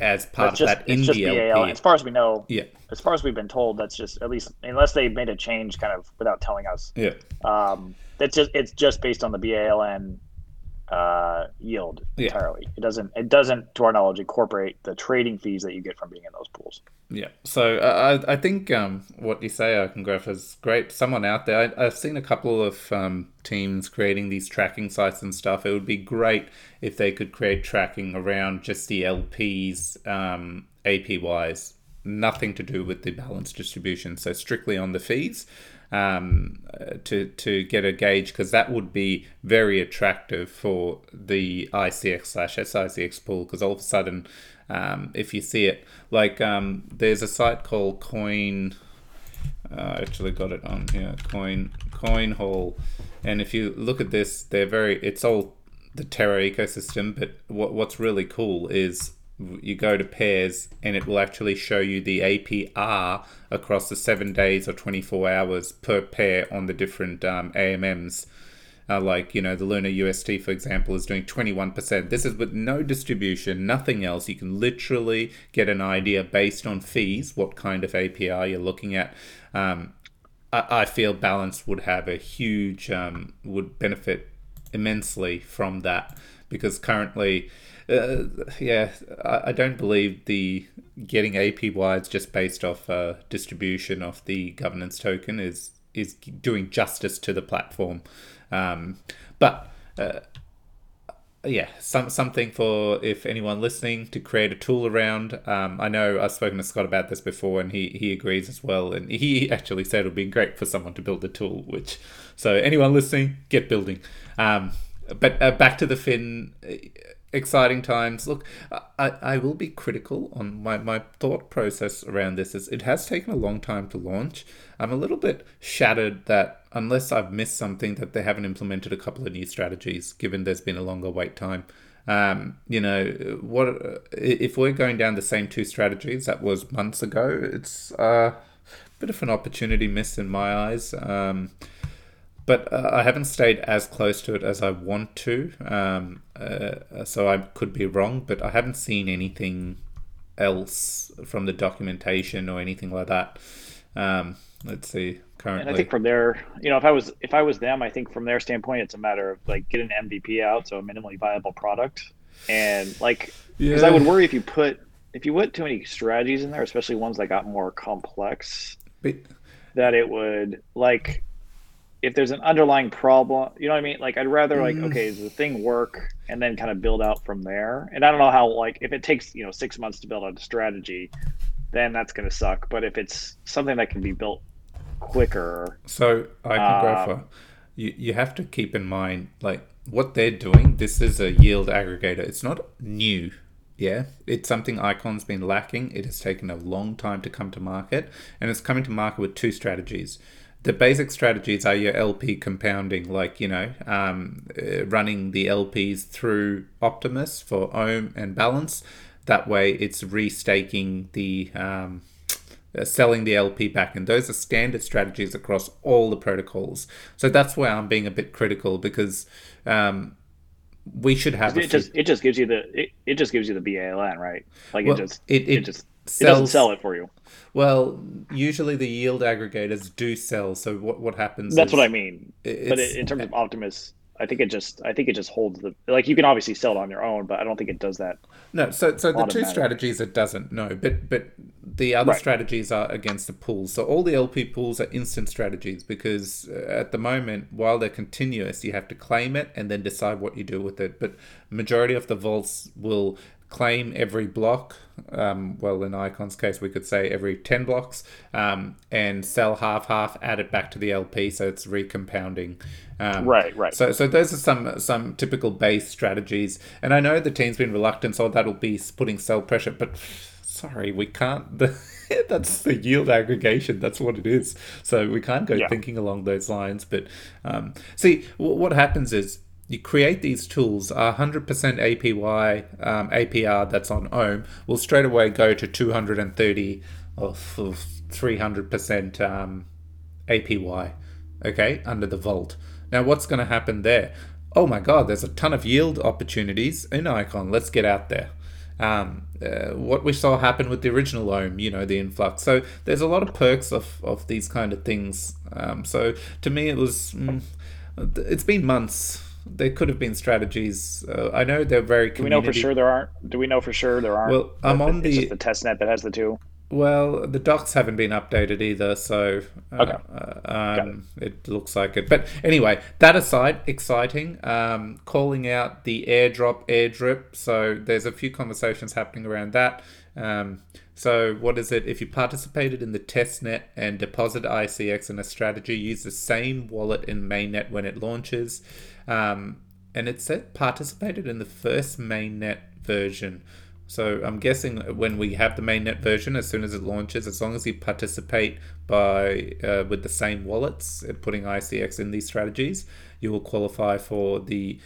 as part just, of that in the LP. As far as we know, yeah. As far as we've been told, that's just at least unless they made a change, kind of without telling us. Yeah. Um, that's just it's just based on the BALN uh, yield yeah. entirely. It doesn't. It doesn't, to our knowledge, incorporate the trading fees that you get from being in those pools. Yeah. So uh, I I think um, what you say, Icongraph, is great. Someone out there, I, have seen a couple of um, teams creating these tracking sites and stuff. It would be great if they could create tracking around just the LPs um, APYs. Nothing to do with the balance distribution. So strictly on the fees um, to to get a gauge because that would be very attractive for the ICX slash SICX pool because all of a sudden, um, if you see it, like um, there's a site called Coin. Uh, I actually got it on here, Coin Coinhall, and if you look at this, they're very. It's all the Terra ecosystem, but what what's really cool is you go to pairs and it will actually show you the APR across the seven days or 24 hours per pair on the different um, AMMs. Uh, like, you know, the Luna UST, for example, is doing 21%. This is with no distribution, nothing else. You can literally get an idea based on fees, what kind of APR you're looking at. Um, I, I, feel Balance would have a huge, um, would benefit immensely from that because currently uh, yeah, I, I, don't believe the getting APYs just based off uh, distribution of the governance token is is doing justice to the platform. Um, but uh, yeah, some something for if anyone listening to create a tool around. Um, I know I've spoken to Scott about this before, and he he agrees as well. And he actually said it would be great for someone to build a tool. Which so anyone listening, get building. Um, but uh, back to the fin exciting times. Look, I, I will be critical on my, my thought process around this. Is it has taken a long time to launch. I'm a little bit shattered that unless I've missed something, that they haven't implemented a couple of new strategies, given there's been a longer wait time. Um, you know, what if we're going down the same two strategies that was months ago? It's uh, a bit of an opportunity miss in my eyes. Um, but uh, I haven't stayed as close to it as I want to. Um, uh, so I could be wrong, but I haven't seen anything else from the documentation or anything like that. Um, let's see. Currently, and I think from their, you know, if I was if I was them, I think from their standpoint, it's a matter of like get an MVP out, so a minimally viable product, and like because yeah. I would worry if you put if you put too many strategies in there, especially ones that got more complex, but, that it would like if there's an underlying problem, you know what I mean? Like I'd rather like, mm. okay, does the thing work and then kind of build out from there. And I don't know how like if it takes, you know, six months to build out a strategy, then that's gonna suck. But if it's something that can be built quicker. So I can go for you you have to keep in mind like what they're doing, this is a yield aggregator. It's not new. Yeah, it's something Icon's been lacking. It has taken a long time to come to market, and it's coming to market with two strategies the basic strategies are your LP compounding, like you know, um, uh, running the LPs through Optimus for Omm and balance. That way, it's restaking the um, uh, selling the LP back, and those are standard strategies across all the protocols. So that's where I'm being a bit critical because um, we should have. It just it just gives you the it, it just gives you the BALN right, like well, it just it, it, it just sells, it doesn't sell it for you. Well, usually the yield aggregators do sell. So what what happens? That's what I mean. But in terms of Optimus, I think it just I think it just holds the like you can obviously sell it on your own, but I don't think it does that. No, so so the two strategies it doesn't no, but but the other right. strategies are against the pools. So all the LP pools are instant strategies because uh, at the moment, while they're continuous, you have to claim it and then decide what you do with it. But majority of the vaults will claim every block. Um, well, in Icon's case, we could say every 10 blocks um, and sell half half, add it back to the LP, so it's recompounding. Um, right, right. So, so those are some some typical base strategies, and I know the team's been reluctant, so that'll be putting sell pressure. But sorry, we can't. The, that's the yield aggregation. That's what it is. So we can't go yeah. thinking along those lines. But um, see, w- what happens is you create these tools, 100% APY um, APR that's on Omm will straight away go to 230 or 300% um, APY, okay, under the vault. Now, what's going to happen there? Oh my God, there's a ton of yield opportunities in Icon. Let's get out there. Um, uh, what we saw happen with the original Omm, you know, the influx. So there's a lot of perks of, of these kind of things. Um, so to me, it was, mm, it's been months. There could have been strategies. Uh, I know they're very. Community- Do we know for sure there aren't? Do we know for sure there aren't? Well, I'm on the. the test net that has the two. Well, the docs haven't been updated either, so uh, okay. uh, um, it. it. looks like it. But anyway, that aside, exciting. Um, calling out the airdrop, airdrip. So there's a few conversations happening around that. Um, so what is it? If you participated in the testnet and deposit ICX in a strategy, use the same wallet in mainnet when it launches. Um, and it said participated in the first mainnet version. So I'm guessing when we have the mainnet version, as soon as it launches, as long as you participate by uh, with the same wallets, uh, putting ICX in these strategies, you will qualify for the.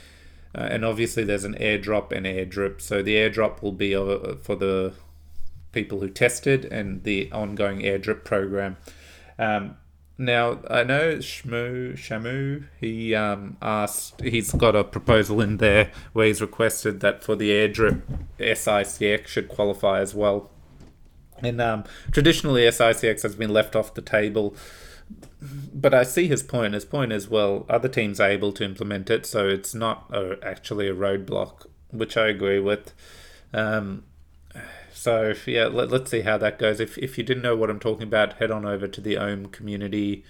Uh, and obviously, there's an airdrop and airdrip. So the airdrop will be uh, for the people who tested, and the ongoing airdrip program. Um, now I know Shmu Shamu. He um, asked. He's got a proposal in there where he's requested that for the airdrip, SICX should qualify as well. And um, traditionally, SICX has been left off the table. But I see his point. His point is well, other teams are able to implement it, so it's not a, actually a roadblock, which I agree with. Um, so yeah, let, us see how that goes. If if you didn't know what I'm talking about, head on over to the Omm community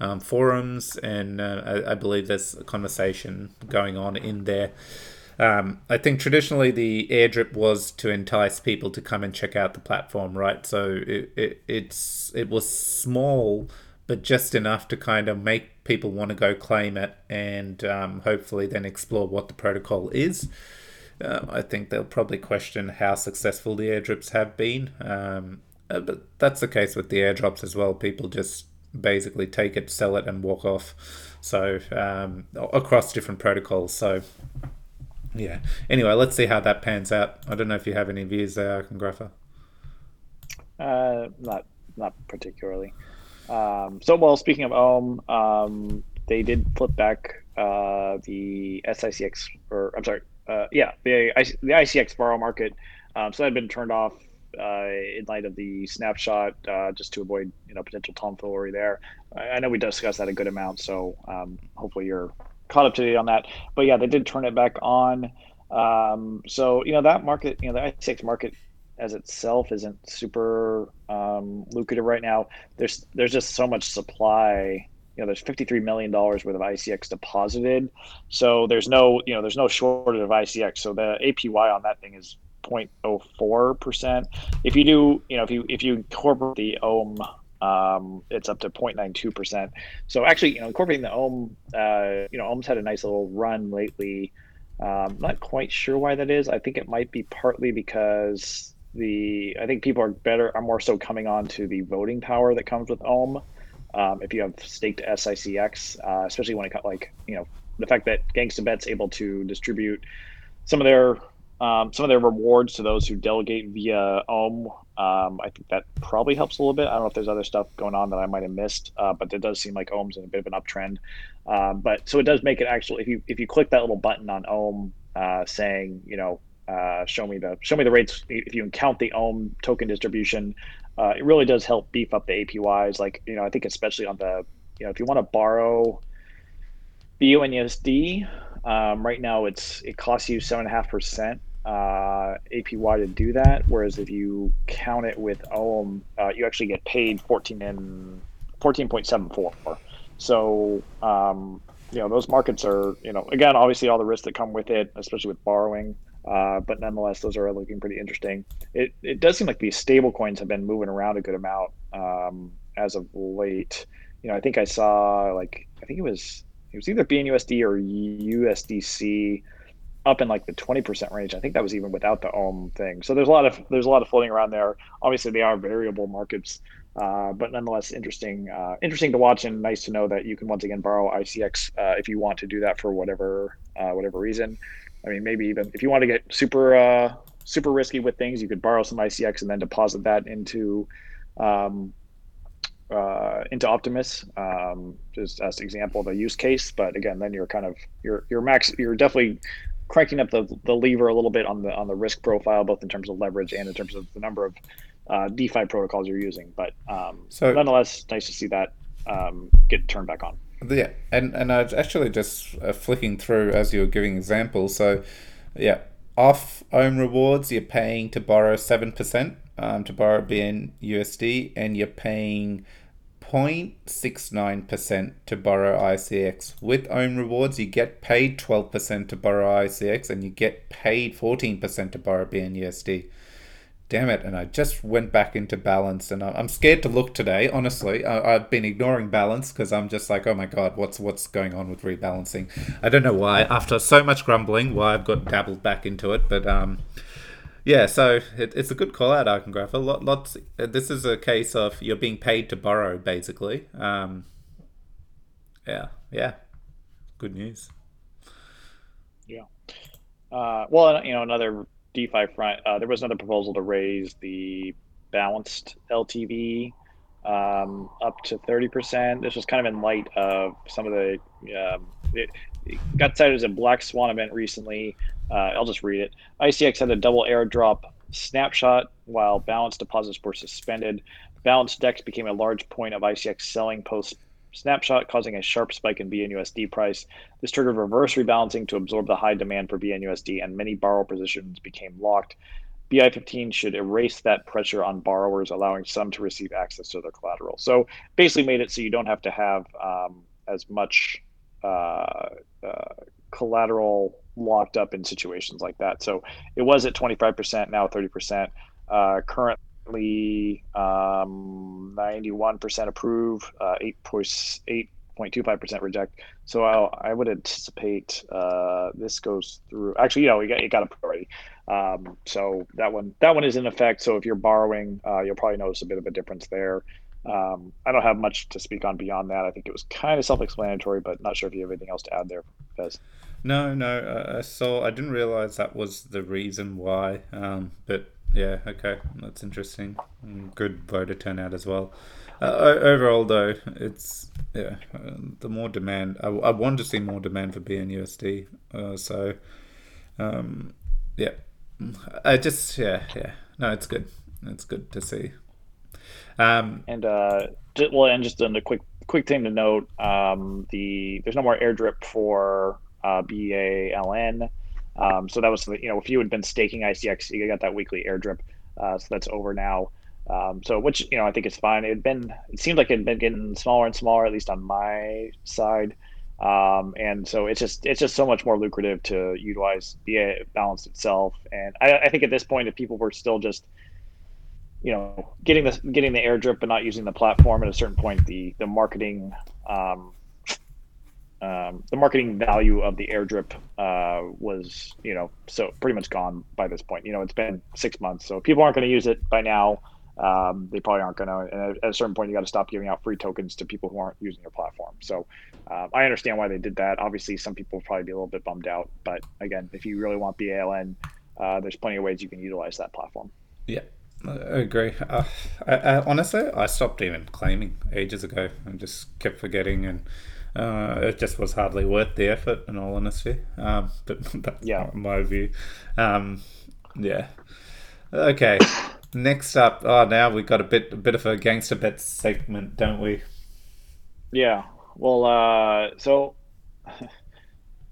um, forums, and uh, I, I, believe there's a conversation going on in there. Um, I think traditionally the airdrip was to entice people to come and check out the platform, right? So it, it it's it was small, but just enough to kind of make people want to go claim it, and um, hopefully then explore what the protocol is. Um, I think they'll probably question how successful the airdrops have been. Um, uh, but that's the case with the airdrops as well. People just basically take it, sell it, and walk off. So um, across different protocols. So yeah. Anyway, let's see how that pans out. I don't know if you have any views there, Grapher. Uh, not not particularly. Um, so well, speaking of Omm, um, they did flip back uh, the SICX, or I'm sorry, uh, yeah, the the ICX borrow market. Um, so that had been turned off uh, in light of the snapshot, uh, just to avoid you know potential tomfoolery there. I, I, know we discussed that a good amount, so um, hopefully you're caught up to date on that. But yeah, they did turn it back on. Um, so you know that market, you know the ICX market as itself isn't super um, lucrative right now. There's there's just so much supply you know, there's 53 million dollars worth of ICX deposited, so there's no, you know, there's no shortage of ICX. So the APY on that thing is 0.04 percent. If you do, you know, if you if you incorporate the Omm, um, it's up to 0.92 percent. So actually, you know, incorporating the Omm, uh, you know, Omm's had a nice little run lately. Um, not quite sure why that is. I think it might be partly because the I think people are better are more so coming on to the voting power that comes with Omm um, if you have staked SICX, uh, especially when it cut like you know the fact that Gangsta Bet's able to distribute some of their um, some of their rewards to those who delegate via Omm. Um, I think that probably helps a little bit. I don't know if there's other stuff going on that I might have missed, uh, but it does seem like Omm's in a bit of an uptrend. Um, but so it does make it actually if you if you click that little button on Omm uh, saying you know uh, show me the show me the rates if you count the Omm token distribution, uh, it really does help beef up the APYs. Like you know I think especially on the you know if you want to borrow BNUSD, um, right now it's it costs you seven and a half percent uh, APY to do that. Whereas if you count it with Omm, uh, you actually get paid 14 and 14.74. So, um, you know, those markets are, you know, again, obviously all the risks that come with it, especially with borrowing. Uh, but nonetheless, those are looking pretty interesting. It, it does seem like these stable coins have been moving around a good amount um, as of late. You know, I think I saw like, I think it was, it was either BNUSD or USDC up in like the 20% range. I think that was even without the Omm thing. So there's a lot of there's a lot of floating around there. Obviously they are variable markets, uh, but nonetheless interesting uh, interesting to watch and nice to know that you can once again borrow ICX uh, if you want to do that for whatever uh, whatever reason. I mean maybe even if you want to get super uh, super risky with things, you could borrow some ICX and then deposit that into um, uh, into Optimus, um, just as an example of a use case. But again, then you're kind of you're you're max you're definitely cranking up the, the lever a little bit on the on the risk profile, both in terms of leverage and in terms of the number of uh, DeFi protocols you're using. But um, so nonetheless, nice to see that um, get turned back on. Yeah, and and I actually just uh, flicking through as you were giving examples. So, yeah, off Omm rewards, you're paying to borrow seven percent um, to borrow BN USD, and you're paying 0.69% to borrow ICX. With Omm rewards, you get paid 12% to borrow ICX and you get paid 14% to borrow BNUSD. Damn it, and I just went back into balance and I'm scared to look today, honestly. I, have been ignoring balance because I'm just like, oh my god, what's what's going on with rebalancing? I don't know why, after so much grumbling, why I've got dabbled back into it, but um, yeah, so it, it's a good call out, Icongrapher. Lot, lots. This is a case of you're being paid to borrow, basically. Um, yeah, yeah, good news. Yeah. Uh, well, you know, another DeFi front. Uh, there was another proposal to raise the balanced LTV um, up to 30%. This was kind of in light of some of the, um, it, it got cited as a black swan event recently uh, I'll just read it. ICX had a double airdrop snapshot while balance deposits were suspended. Balance DEX became a large point of ICX selling post snapshot, causing a sharp spike in BNUSD price. This triggered reverse rebalancing to absorb the high demand for BNUSD, and many borrower positions became locked. BI15 should erase that pressure on borrowers, allowing some to receive access to their collateral. So basically, made it so you don't have to have um, as much uh, uh, collateral locked up in situations like that. So it was at 25%, now 30%. Uh, currently, um, 91% approve, uh, 8.25% reject. So I'll, i would anticipate uh, this goes through. Actually, you know, it got, it got approved already. Um, so that one that one is in effect. So if you're borrowing, uh, you'll probably notice a bit of a difference there. Um, I don't have much to speak on beyond that. I think it was kind of self-explanatory, but not sure if you have anything else to add there, Fez. No, no, I saw. I didn't realize that was the reason why. Um, but yeah, okay, that's interesting. Mm, good voter turnout as well. Uh, overall, though, it's yeah, uh, the more demand. I, I want to see more demand for BNUSD. Uh, so, um, yeah, I just yeah, yeah. No, it's good. It's good to see. Um, and uh, well, and just a quick quick thing to note: um, the there's no more airdrip for uh, BALN. Um, so that was, you know, if you had been staking ICX, you got that weekly airdrip. Uh, so that's over now. Um, so which, you know, I think is fine. It had been, it seemed like it had been getting smaller and smaller, at least on my side. Um, and so it's just, it's just so much more lucrative to utilize BA balanced itself. And I, I think at this point, if people were still just, you know, getting the getting the airdrip but not using the platform at a certain point, the the marketing um, um, the marketing value of the airdrip uh, was, you know, so pretty much gone by this point. You know, it's been six months, so people aren't going to use it by now. Um, they probably aren't going to. And at a certain point, you got to stop giving out free tokens to people who aren't using your platform. So uh, I understand why they did that. Obviously, some people will probably be a little bit bummed out, but again, if you really want BALN, uh, there's plenty of ways you can utilize that platform. Yeah, I agree. Uh, I, I, honestly, I stopped even claiming ages ago and just kept forgetting, and uh, it just was hardly worth the effort. In all honesty, um, but that's yeah. my view. Um, yeah. Okay. Next up, oh, now we've got a bit, a bit of a gangster bet segment, don't we? Yeah. Well, uh, so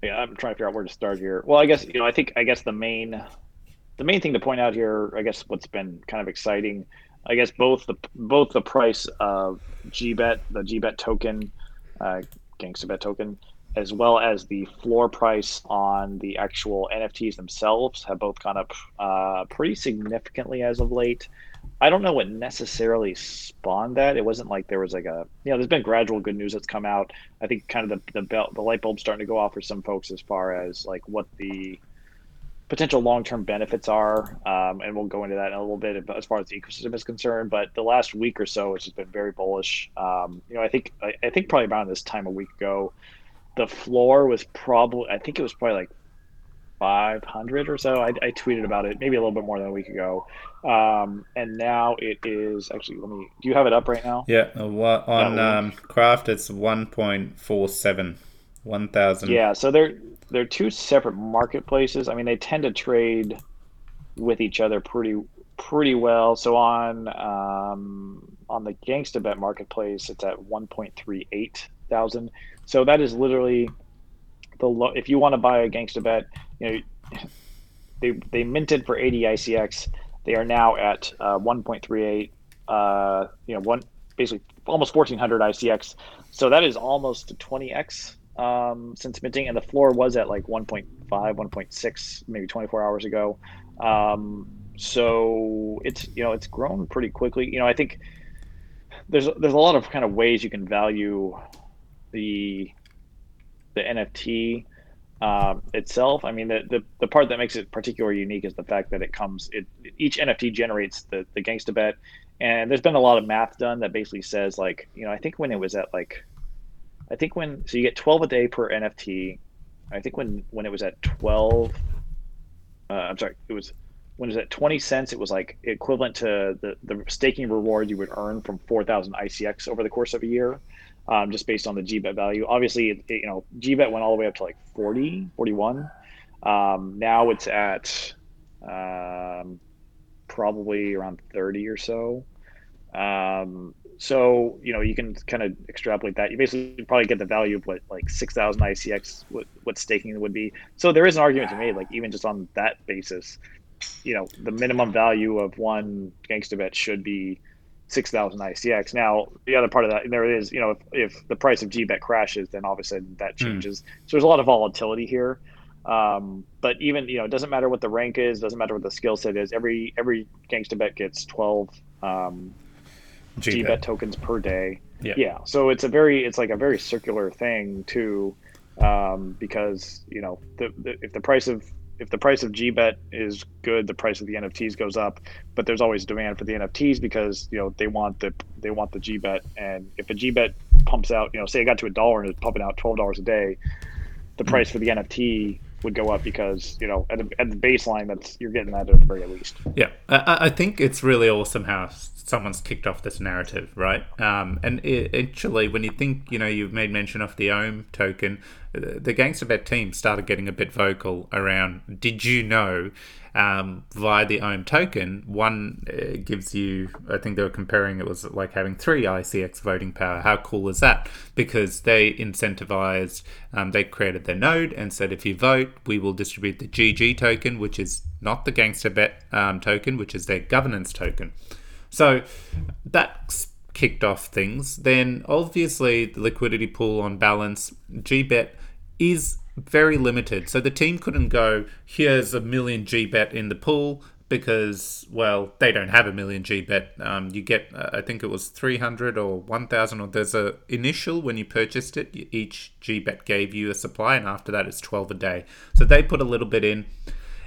yeah, I'm trying to figure out where to start here. Well, I guess you know, I think I guess the main the main thing to point out here, I guess what's been kind of exciting, I guess both the both the price of GBet, the GBet token, uh, GangstaBet token, as well as the floor price on the actual NFTs themselves have both gone up uh, pretty significantly as of late. I don't know what necessarily spawned that. It wasn't like there was like a you know. There's been gradual good news that's come out. I think kind of the the, belt, the light bulb starting to go off for some folks as far as like what the potential long-term benefits are, um, and we'll go into that in a little bit as far as the ecosystem is concerned. But the last week or so, it's just been very bullish. Um, you know, I think I, I, think probably around this time a week ago, the floor was probably I think it was probably like 500 or so. I, I tweeted about it maybe a little bit more than a week ago, um, and now it is actually. Let me. Do you have it up right now? Yeah, on um, Craft it's 1.47. 1000 yeah so they're they're two separate marketplaces. I mean, they tend to trade with each other pretty pretty well. So on um, on the GangstaBet marketplace, it's at 1.38 thousand. So that is literally the low. If you want to buy a GangstaBet, you know, they they minted for 80 ICX. They are now at uh, 1.38. Uh, you know, one basically almost 1400 ICX. So that is almost 20x um, since minting, and the floor was at like 1.5, 1.6, maybe 24 hours ago. Um, so it's you know it's grown pretty quickly. You know, I think there's there's a lot of kind of ways you can value the the NFT um, itself. I mean, the, the the part that makes it particularly unique is the fact that it comes it each NFT generates the the gangsta bet, and there's been a lot of math done that basically says like you know I think when it was at like I think when so you get 12 a day per NFT. I think when when it was at 12, uh, I'm sorry, it was when it was at 20 cents. It was like equivalent to the the staking reward you would earn from 4,000 ICX over the course of a year, um, just based on the GBet value. Obviously, it, it, you know GBet went all the way up to like 40, 41. Um, now it's at um, probably around 30 or so. Um, so you know you can kind of extrapolate that. You basically probably get the value of what like six thousand ICX what what staking would be. So there is an argument to made, like even just on that basis, you know the minimum value of one gangster bet should be six thousand ICX. Now the other part of that there is you know if, if the price of GBet crashes, then all of a sudden that hmm. changes. Mm. So there's a lot of volatility here. Um, but even you know it doesn't matter what the rank is, doesn't matter what the skill set is. Every every gangster bet gets twelve. Um, GBet tokens per day. Yeah. yeah. So it's a very, it's like a very circular thing too, um, because you know, the, the, if the price of if the price of GBet is good, the price of the NFTs goes up. But there's always demand for the NFTs because you know they want the they want the GBet, and if a GBet pumps out, you know, say it got to a dollar and it's pumping out twelve dollars a day, the hmm. price for the NFT would go up because you know at the, at the baseline that's you're getting that at the very least. Yeah, I, I think it's really awesome how someone's kicked off this narrative, right? Um, and it, actually, when you think, you know, you've made mention of the OMM token, the Gangster Bet team started getting a bit vocal around. Did you know? Um, via the OMM token, one uh, gives you, I think they were comparing it was like having three ICX voting power. How cool is that? Because they incentivized, um, they created their node and said if you vote, we will distribute the GG token, which is not the GangstaBet um, token, which is their governance token. So that kicked off things. Then obviously the liquidity pool on balance, GBet is very limited. So the team couldn't go, here's a million GBet in the pool because, well, they don't have a million GBet. Um, you get, uh, I think it was 300 or 1,000, or there's a initial when you purchased it, each GBet gave you a supply, and after that it's 12 a day. So they put a little bit in.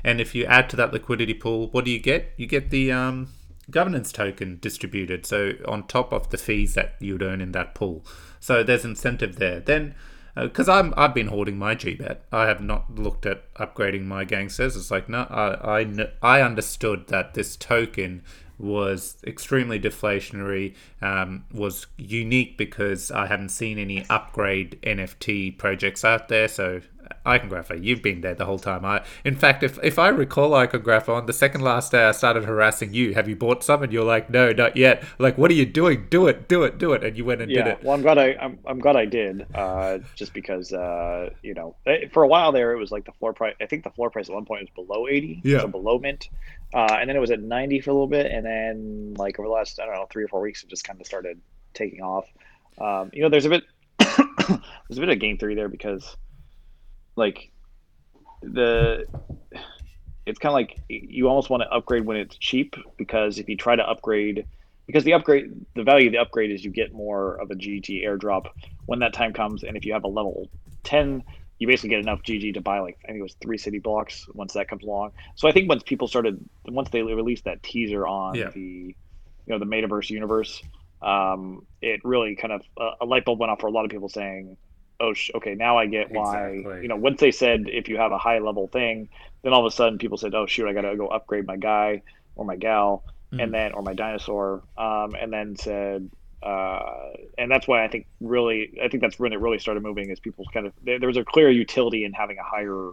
And if you add to that liquidity pool, what do you get? You get the um, governance token distributed. So on top of the fees that you'd earn in that pool. So there's incentive there. Then because I'm I've been hoarding my GBet. I have not looked at upgrading my gangsters. It's like no, I I, I understood that this token was extremely deflationary, um, was unique because I hadn't seen any upgrade NFT projects out there. So Icongrapher, you've been there the whole time. I, in fact, if if I recall Icongrapher, on the second last day, I started harassing you. Have you bought some? And you're like, no, not yet. Like, what are you doing? Do it, do it, do it. And you went and yeah, did it. Well, I'm glad I I'm, I'm glad I did. Uh, just because uh, you know, eh, for a while there, it was like the floor price. I think the floor price at one point was below 80. Yeah. So below mint. Uh, and then it was at 90 for a little bit, and then like over the last I don't know three or four weeks, it just kind of started taking off. Um, you know, there's a bit there's a bit of game theory there because like the it's kind of like you almost want to upgrade when it's cheap because if you try to upgrade because the upgrade the value of the upgrade is you get more of a GG airdrop when that time comes and if you have a level 10 you basically get enough GG to buy like I think it was three city blocks once that comes along. So I think once people started once they released that teaser on Yeah. the you know the metaverse universe um, it really kind of uh, a light bulb went off for a lot of people saying oh sh- okay now I get why Exactly. you know once they said if you have a high level thing then all of a sudden people said oh shoot I got to go upgrade my guy or my gal Mhm. and then or my dinosaur um, and then said uh, and that's why I think really I think that's when it really started moving is people kind of there, there was a clear utility in having a higher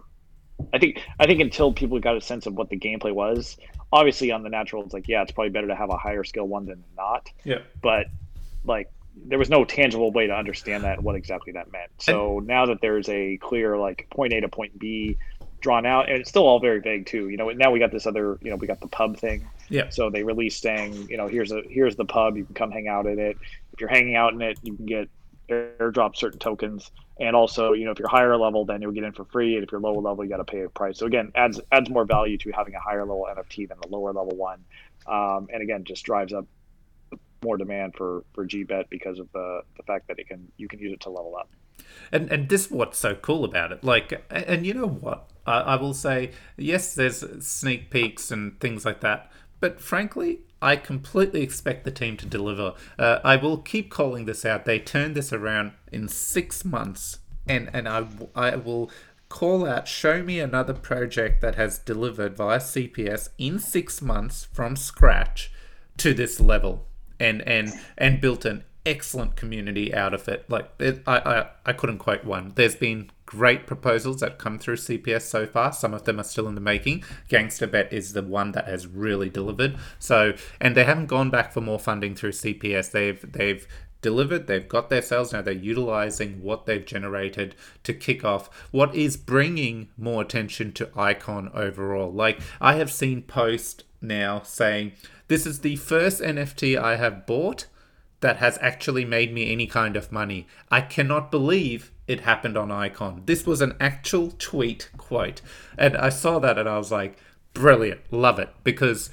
I think I think until people got a sense of what the gameplay was obviously on the natural it's like yeah it's probably better to have a higher skill one than not Yeah. but like there was no tangible way to understand that what exactly that meant. So now that there's a clear like point a to point b drawn out and it's still all very vague too. You know now we got this other you know we got the pub thing. Yeah. so they released saying you know here's a here's the pub you can come hang out in it. If you're hanging out in it you can get airdrop certain tokens. And also you know if you're higher level then you'll get in for free. And if you're lower level you got to pay a price. So again adds adds more value to having a higher level nft than the lower level one. Um, and again just drives up more demand for for gbet because of the the fact that it can you can use it to level up And and this is what's so cool about it. Like, and, you know what? I, I will say, yes, there's sneak peeks and things like that. But frankly, I completely expect the team to deliver. Uh, I will keep calling this out. They turned this around in six months, and and I I will call out. Show me another project that has delivered via CPS in six months from scratch to this level, and and and built an excellent community out of it. Like it, I, I, I couldn't quote one. There's been great proposals that come through CPS so far. Some of them are still in the making. Gangster Bet is the one that has really delivered. So, and they haven't gone back for more funding through CPS. They've they've delivered. They've got their sales now. They're utilizing what they've generated to kick off what is bringing more attention to Icon overall. Like I have seen posts now saying this is the first NFT I have bought that has actually made me any kind of money. I cannot believe it happened on Icon. This was an actual tweet quote. And I saw that and I was like, brilliant, love it because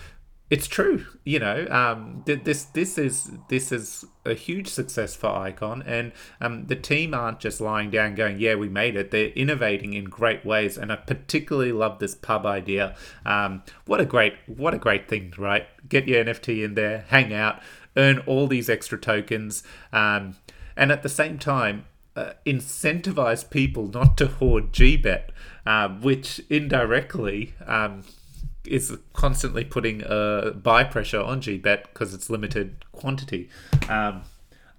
it's true, you know. Um, th- this this is this is a huge success for Icon, and um, the team aren't just lying down going, "Yeah, we made it." They're innovating in great ways, and I particularly love this pub idea. Um, what a great what a great thing, right? Get your NFT in there, hang out, earn all these extra tokens, um, and at the same time, uh, incentivize people not to hoard GBet, um, which indirectly um, is constantly putting uh, buy pressure on GBet because it's limited quantity. Um,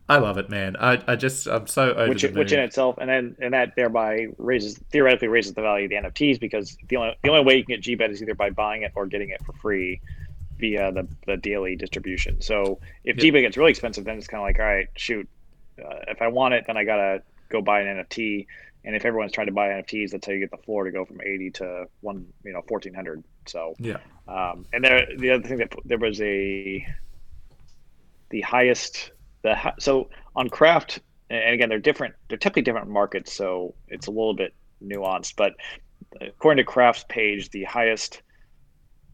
I love it, man. I, I just I'm so over which which in itself and then and that thereby raises theoretically raises the value of the NFTs because the only the only way you can get GBet is either by buying it or getting it for free via the, the daily distribution. So if Yeah. GBet gets really expensive, then it's kind of like all right, shoot, uh, if I want it, then I gotta go buy an NFT. And if everyone's trying to buy NFTs, that's how you get the floor to go from 80 to one, you know, 1400. So yeah, um, and there, the other thing that there was a the highest the so on craft and again they're different they're typically different markets so it's a little bit nuanced but according to craft's page the highest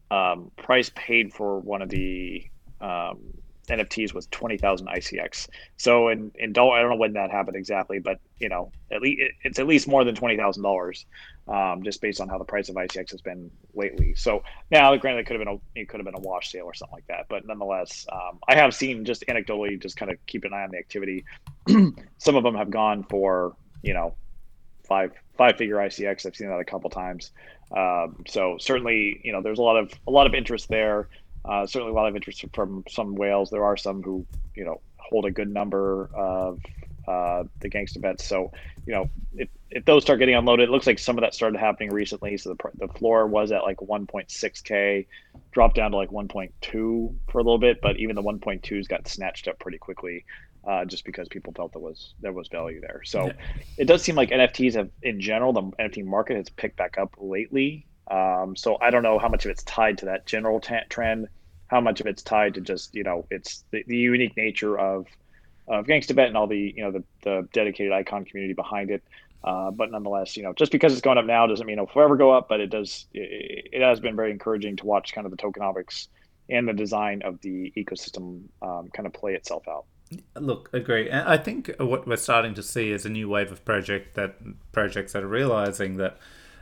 um, price paid for one of the um, NFTs twenty thousand ICX. So in in Dol- I don't know when that happened exactly, but you know at least it's at least more than twenty thousand dollars, um, just based on how the price of ICX has been lately. So now, granted, it could have been a it could have been a wash sale or something like that, but nonetheless, um, I have seen just anecdotally, just kind of keep an eye on the activity. Some of them have gone for you know five five figure ICX. I've seen that a couple times. Um, so certainly, you know, there's a lot of a lot of interest there. Uh, certainly, a lot of interest from some whales. There are some who, you know, hold a good number of uh, the gangsta bets. So, you know, if, if those start getting unloaded, it looks like some of that started happening recently. So the, the floor was at like 1.6K, dropped down to like 1.2 for a little bit, but even the 1.2s got snatched up pretty quickly. Uh, just because people felt there was there was value there, so yeah. it does seem like NFTs have, in general, the NFT market has picked back up lately. Um, so I don't know how much of it's tied to that general t- trend, how much of it's tied to just you know it's the, the unique nature of of GangstaBet and all the you know the, the dedicated icon community behind it. Uh, but nonetheless, you know, just because it's going up now doesn't mean it'll forever go up. But it does. It, it, has been very encouraging to watch kind of the tokenomics and the design of the ecosystem um, kind of play itself out. Look, agree. I think what we're starting to see is a new wave of project that projects that are realizing that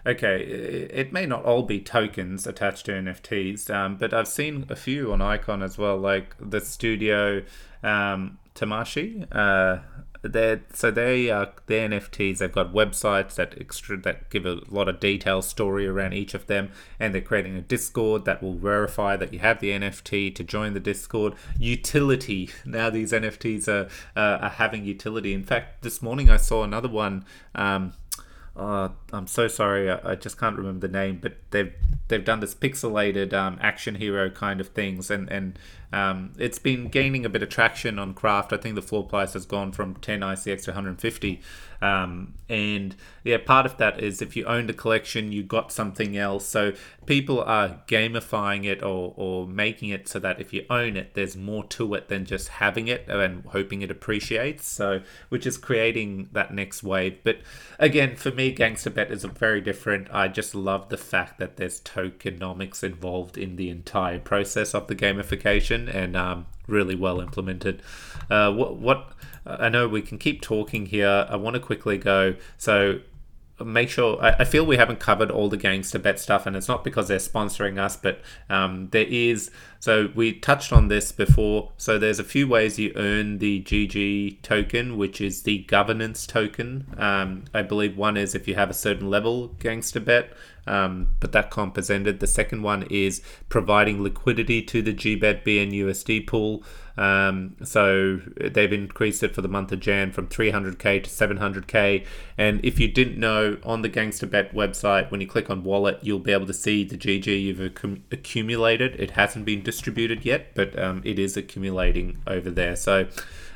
okay, it may not all be tokens attached to NFTs, um, but I've seen a few on Icon as well, like the studio um, Tamashi. Uh, they so they are their NFTs. They've got websites that extra that give a lot of detailed story around each of them, and they're creating a Discord that will verify that you have the NFT to join the Discord. Utility now these NFTs are uh, are having utility. In fact, this morning I saw another one. Um, uh, I'm so sorry, I, I, just can't remember the name, but they've they've done this pixelated um, action hero kind of things, and and um, it's been gaining a bit of traction on craft. I think the floor price has gone from 10 ICX to 150. Um, and yeah, part of that is if you owned a collection, you got something else. So people are gamifying it or, or making it so that if you own it, there's more to it than just having it and hoping it appreciates. So, which is creating that next wave. But again, for me, Gangster Bet is very different. I just love the fact that there's tokenomics involved in the entire process of the gamification and um, really well implemented. Uh, what, what I know we can keep talking here. I want to quickly go. So make sure I, I, feel we haven't covered all the gangster bet stuff and it's not because they're sponsoring us but um, there is so we touched on this before. So there's a few ways you earn the gg token which is the governance token. Um, i believe one is if you have a certain level gangster bet um, but that comp has ended the second one is providing liquidity to the gbet bnusd pool um, so they've increased it for the month of Jan from 300k to 700k. And if you didn't know, on the Gangster Bet website, when you click on wallet, you'll be able to see the GG you've ac- accumulated. It hasn't been distributed yet, but um, it is accumulating over there. So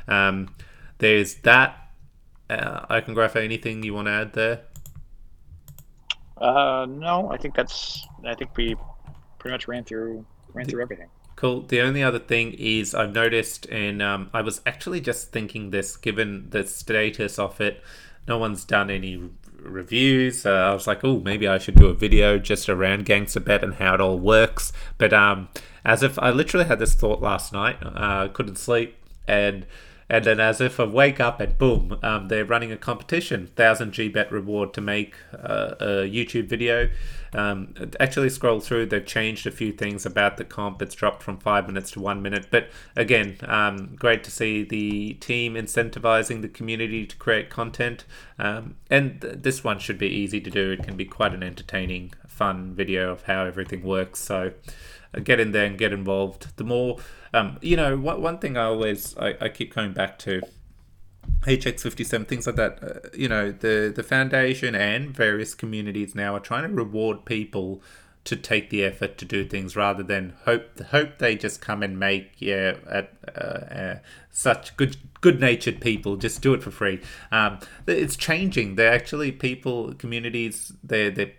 um, there's that. Uh, Icongrapher, anything you want to add there? Uh, no, I think that's. I think we pretty much ran through ran through everything. Cool. The only other thing is I've noticed, and um, I was actually just thinking this, given the status of it, no one's done any reviews. Uh, I was like, oh, maybe I should do a video just around Gangster Bet and how it all works. But um, as if I literally had this thought last night, uh, couldn't sleep, and and then as if I wake up and boom, um, they're running a competition, thousand G bet reward to make uh, a YouTube video. Um, actually, scroll through, they've changed a few things about the comp. It's dropped from five minutes to one minute. But again, um, great to see the team incentivizing the community to create content. Um, and th- this one should be easy to do. It can be quite an entertaining, fun video of how everything works. So uh, get in there and get involved. The more um, you know, one, one thing I always I, I keep coming back to HX57 things like that. Uh, you know, the the foundation and various communities now are trying to reward people to take the effort to do things rather than hope hope they just come and make yeah at, uh, uh, such good good natured people just do it for free. Um, it's changing. They're actually people communities. They're they're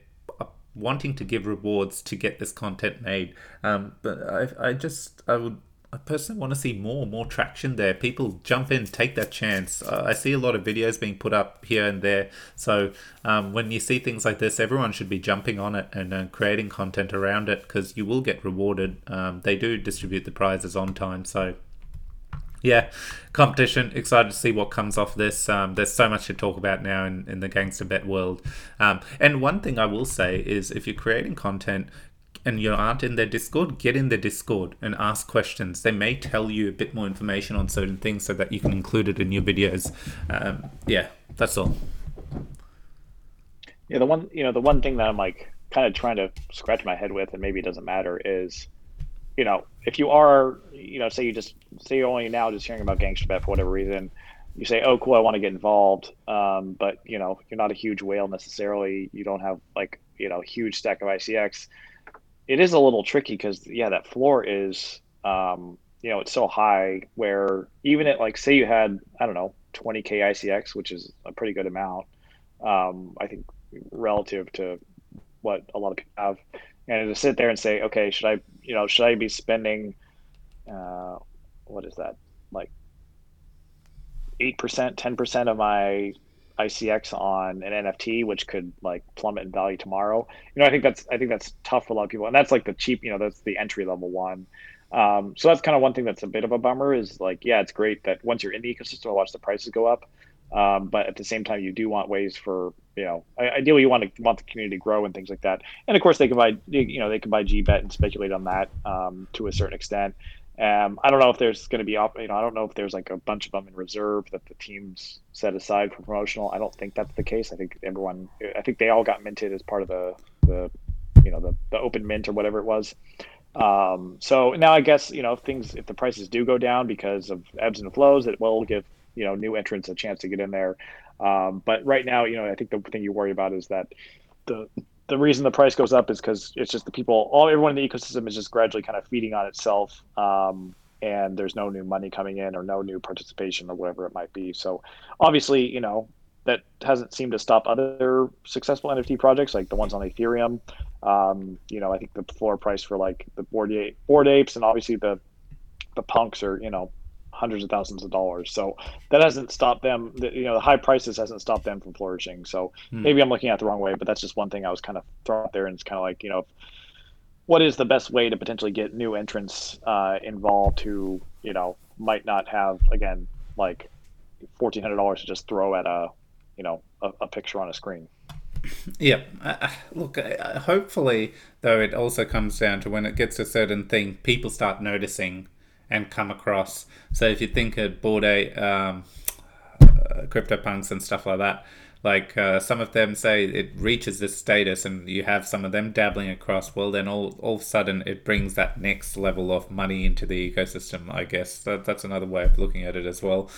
wanting to give rewards to get this content made. Um, but I I just I would I personally want to see more, more traction there. People jump in, take that chance. Uh, I see a lot of videos being put up here and there. So um, when you see things like this, everyone should be jumping on it and uh, creating content around it because you will get rewarded. Um, they do distribute the prizes on time. So yeah, competition. Excited to see what comes off this. Um, there's so much to talk about now in, in the gangster bet world. Um, and one thing I will say is if you're creating content, and you aren't in their Discord, get in their Discord and ask questions. They may tell you a bit more information on certain things so that you can include it in your videos. Um, yeah, that's all. Yeah, the one you know the one thing that I'm like kind of trying to scratch my head with, and maybe it doesn't matter, is you know if you are you know say you just say you're only now just hearing about gangster bet for whatever reason, you say oh cool I want to get involved, um, but you know you're not a huge whale necessarily. You don't have like you know huge stack of ICX. It is a little tricky because yeah that floor is um, you know it's so high where even at like say you had I don't know 20k ICX, which is a pretty good amount. Um, I think relative to what a lot of people have, and to sit there and say, okay, should I, you know, should I be spending, uh, what is that, like eight percent, ten percent of my ICX on an NFT, which could like plummet in value tomorrow. You know, I think that's I think that's tough for a lot of people, and that's like the cheap, you know, that's the entry level one. Um, so that's kind of one thing that's a bit of a bummer is like, yeah, it's great that once you're in the ecosystem, watch the prices go up. Um, but at the same time, you do want ways for you know, ideally you want to want the community to grow and things like that. And of course, they can buy you know they can buy GBet and speculate on that um, to a certain extent. Um, I don't know if there's going to be you know I don't know if there's like a bunch of them in reserve that the teams set aside for promotional. I don't think that's the case. I think everyone I think they all got minted as part of the the you know the the open mint or whatever it was. Um, so now I guess you know if things if the prices do go down because of ebbs and flows, it will give you know new entrants a chance to get in there. Um, but right now, you know, I think the thing you worry about is that the the reason the price goes up is because it's just the people, all everyone in the ecosystem is just gradually kind of feeding on itself, um, and there's no new money coming in or no new participation or whatever it might be. So obviously, you know, that hasn't seemed to stop other successful NFT projects like the ones on Ethereum. Um, you know, I think the floor price for like the board, bored apes and obviously the the punks are you know hundreds of thousands of dollars. So that hasn't stopped them. You know, the high prices hasn't stopped them from flourishing. So hmm. maybe I'm looking at the wrong way, but that's just one thing I was kind of throwing out there, and it's kind of like you know, what is the best way to potentially get new entrants uh, involved who you know might not have again like fourteen hundred dollars to just throw at a you know a, a picture on a screen. Yeah, uh, look. Uh, hopefully, though, it also comes down to when it gets a certain thing, people start noticing and come across. So if you think of Bored Ape, um, uh, CryptoPunks and stuff like that, like uh, some of them say it reaches this status and you have some of them dabbling across, well, then all, all of a sudden it brings that next level of money into the ecosystem, I guess. That, that's another way of looking at it as well.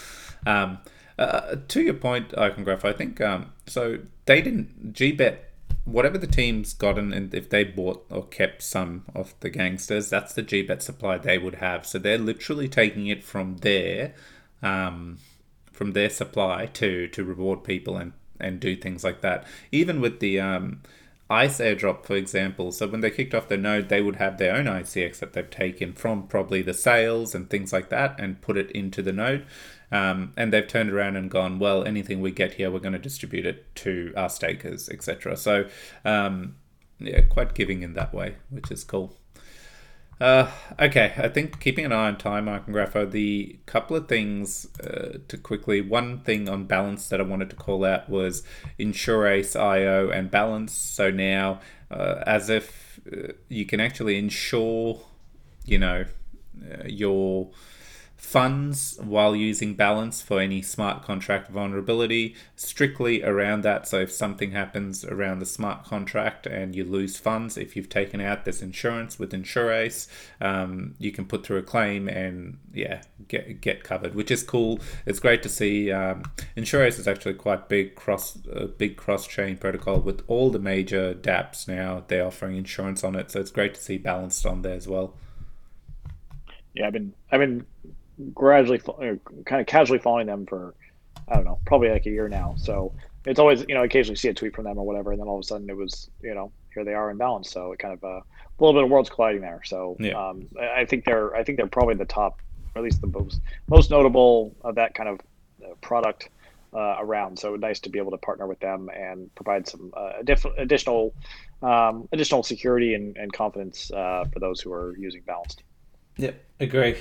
Um, uh, to your point, Icongraph, I think um, so. They didn't. GBet whatever the team's gotten, and if they bought or kept some of the gangsters, that's the GBet supply they would have. So they're literally taking it from there, um, from their supply to to reward people and and do things like that. Even with the um, Ice airdrop, for example. So when they kicked off the node, they would have their own ICX that they've taken from probably the sales and things like that, and put it into the node. Um, and they've turned around and gone, well, anything we get here, we're going to distribute it to our stakers, etc. So, um, yeah, quite giving in that way, which is cool. Uh, okay, I think keeping an eye on time, Icongrapher, the couple of things uh, to quickly. One thing on Balanced that I wanted to call out was Insurace IO and Balanced. So now, uh, as if uh, you can actually insure, you know, uh, your funds while using Balanced for any smart contract vulnerability strictly around that. So if something happens around the smart contract and you lose funds if you've taken out this insurance with insurace um, you can put through a claim and yeah get get covered which is cool. It's great to see um, is actually quite big cross a big cross chain protocol with all the major dapps now. They're offering insurance on it so it's great to see balanced on there as well. Yeah i've been i've been gradually, kind of casually following them for, I don't know, probably like a year now. So it's always, you know, occasionally see a tweet from them or whatever, and then all of a sudden it was, you know, here they are in Balanced. So it kind of uh, a little bit of worlds colliding there. So yeah. um, I think they're, I think they're probably the top, or at least the most most notable of that kind of uh, product. Uh, around. So nice to be able to partner with them and provide some uh, diff- additional um, additional security and, and confidence uh, for those who are using Balanced. Yep, agree.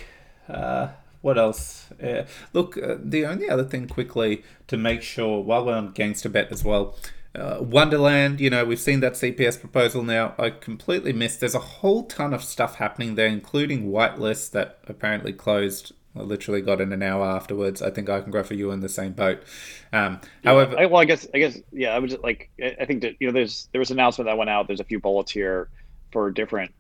What else? Uh, look, uh, the only other thing quickly to make sure while we're on Gangster Bet as well. Uh, Wonderland, you know, we've seen that CPS proposal now. I completely missed. There's a whole ton of stuff happening there, including whitelist that apparently closed I literally got in an hour afterwards. I think I can go for you in the same boat. Um, Yeah, however, I, well, I guess I guess yeah. I would just like I I think that you know there's there was an announcement that went out. There's a few bullets here for different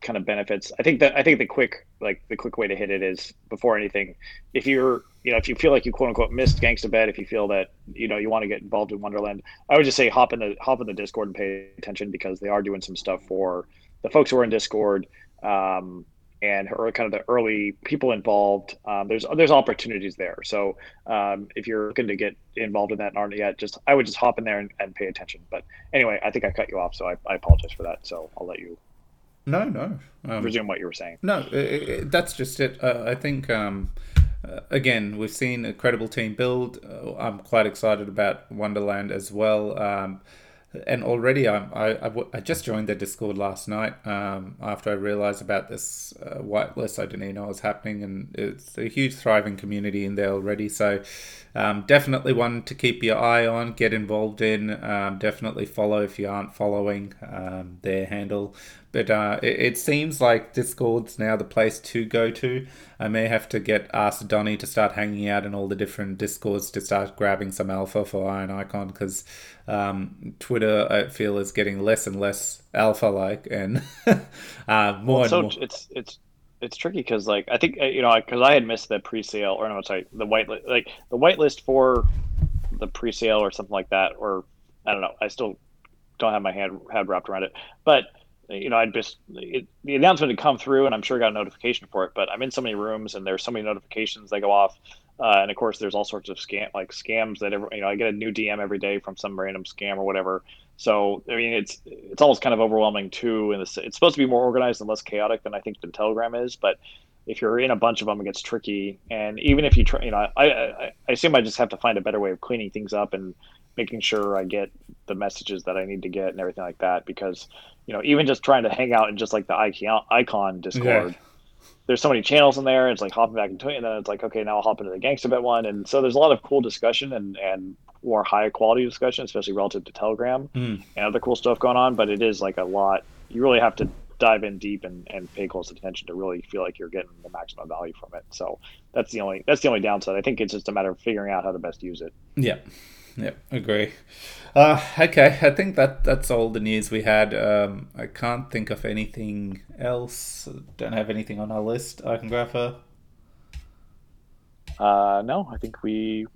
kind of benefits. I think that I think the quick like the quick way to hit it is before anything, if you're you know if you feel like you quote unquote missed Gangster Bet, if you feel that you know you want to get involved in Wonderland, I would just say hop in the hop in the Discord and pay attention because they are doing some stuff for the folks who are in Discord. Um, and her, kind of the early people involved. Um, there's there's opportunities there. So um, if you're looking to get involved in that and aren't yet, just I would just hop in there and, and pay attention. But anyway, I think I cut you off, so I, I apologize for that. So I'll let you no, no. Um, resume what you were saying. No, i i that's just it. Uh, I think, um, uh, again, we've seen a credible team build. Uh, I'm quite excited about Wonderland as well. Um, and already I'm, I, I, w- I just joined their Discord last night um, after I realized about this uh, whitelist. I didn't even know it was happening, and it's a huge, thriving community in there already. So, um, definitely one to keep your eye on, get involved in. Um, definitely follow if you aren't following um, their handle. But uh, it, it, seems like Discord's now the place to go to. I may have to get Ask Donny to start hanging out in all the different Discords to start grabbing some alpha for Iron Icon because um, Twitter, I feel, is getting less and less alpha like and uh, more well, so and more. It's, it's, it's tricky because like I think you know because I had missed the pre-sale or no sorry the white like the whitelist for the pre-sale or something like that or I don't know I still don't have my hand head wrapped around it but you know, I'd just it, the announcement had come through, and I'm sure got a notification for it. But I'm in so many rooms, and there's so many notifications that go off, uh, and of course, there's all sorts of scam like scams that every, you know I get a new DM every day from some random scam or whatever. So I mean, it's it's almost kind of overwhelming too. And it's, it's supposed to be more organized and less chaotic than I think the Telegram is, but if you're in a bunch of them, it gets tricky. And even if you try, you know, I, I, I assume I just have to find a better way of cleaning things up and making sure I get the messages that I need to get and everything like that. Because you know, even just trying to hang out in just like the icon, icon Discord, yeah. there's so many channels in there. It's like hopping back into it, and then it's like, okay, now I'll hop into the Gangster Bet one. And so there's a lot of cool discussion and and more high quality discussion, especially relative to Telegram mm. and other cool stuff going on. But it is like a lot. You really have to dive in deep and, and pay close attention to really feel like you're getting the maximum value from it. So that's the only that's the only downside. I think it's just a matter of figuring out how to best use it. Yeah. Yeah, agree. Uh, okay, I think that that's all the news we had. Um, I can't think of anything else. Don't have anything on our list. Icongrapher. Uh, no, I think we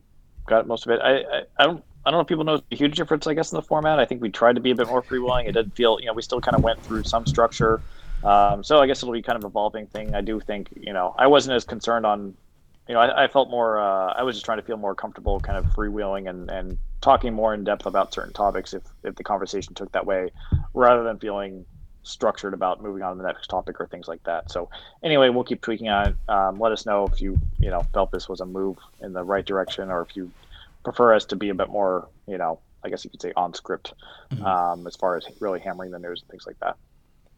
got most of it. I, I, I don't I don't know if people know the huge difference, I guess, in the format. I think we tried to be a bit more freewheeling. It did feel, you know, we still kind of went through some structure. Um, so I guess it'll be kind of evolving thing. I do think, you know, I wasn't as concerned on, you know, I, I felt more, uh, I was just trying to feel more comfortable kind of freewheeling and, and talking more in depth about certain topics if, if the conversation took that way, rather than feeling structured about moving on to the next topic or things like that. So anyway, we'll keep tweaking on it. Um, let us know if you, you know, felt this was a move in the right direction or if you prefer us to be a bit more, you know, I guess you could say on script mm-hmm. um, as far as really hammering the news and things like that.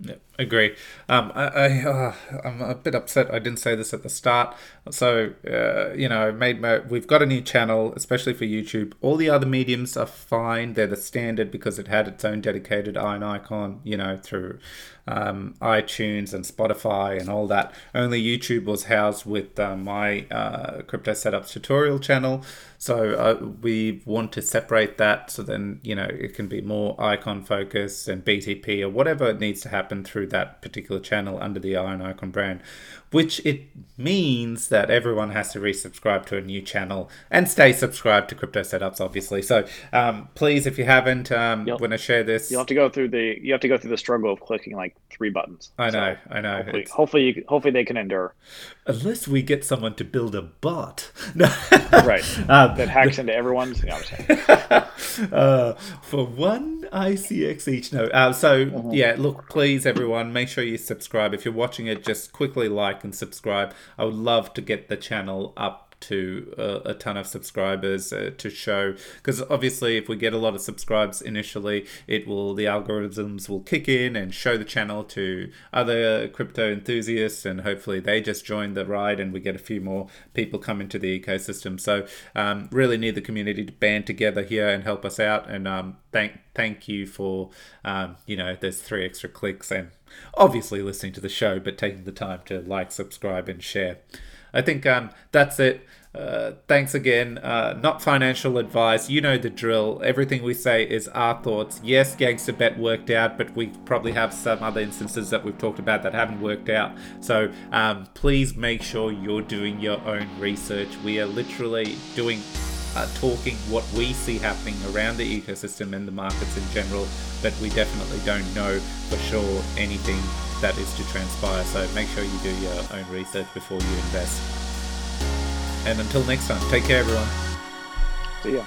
Yeah, agree. Um, I, I uh, I'm a bit upset I didn't say this at the start. So uh, you know, made my, we've got a new channel, especially for YouTube. All the other mediums are fine; they're the standard because it had its own dedicated iron icon. You know, through um, iTunes and Spotify and all that. Only YouTube was housed with uh, my uh, crypto setups tutorial channel. So uh, we want to separate that so then, you know, it can be more icon focus and BTP or whatever it needs to happen through that particular channel under the Iron Icon brand which it means that everyone has to resubscribe to a new channel and stay subscribed to crypto setups obviously. So um, please if you haven't um, when i share this you'll have to go through the you have to go through the struggle of clicking like three buttons. I know so i know. hopefully hopefully, you, hopefully they can endure. Unless we get someone to build a bot. No. Right. Um, that hacks into everyone's you know, uh, for one icx each no. Uh, so mm-hmm. yeah look please everyone make sure you subscribe. If you're watching it just quickly like and subscribe. I would love to get the channel up to a, a, ton of subscribers uh, to show. Because obviously if we get a lot of subscribes initially it will the algorithms will kick in and show the channel to other crypto enthusiasts and hopefully they just join the ride and we get a few more people come into the ecosystem. So um, really need the community to band together here and help us out and um, thank thank you for um, you know those three extra clicks and obviously listening to the show but taking the time to like subscribe and share I think um, that's it. Uh, thanks again. Uh, not financial advice. You know the drill. Everything we say is our thoughts. Yes, Gangster Bet worked out, but we probably have some other instances that we've talked about that haven't worked out. So um, please make sure you're doing your own research. We are literally doing uh, talking what we see happening around the ecosystem and the markets in general, but we definitely don't know for sure anything that is to transpire. So make sure you do your own research before you invest. And until next time, take care, everyone. See ya.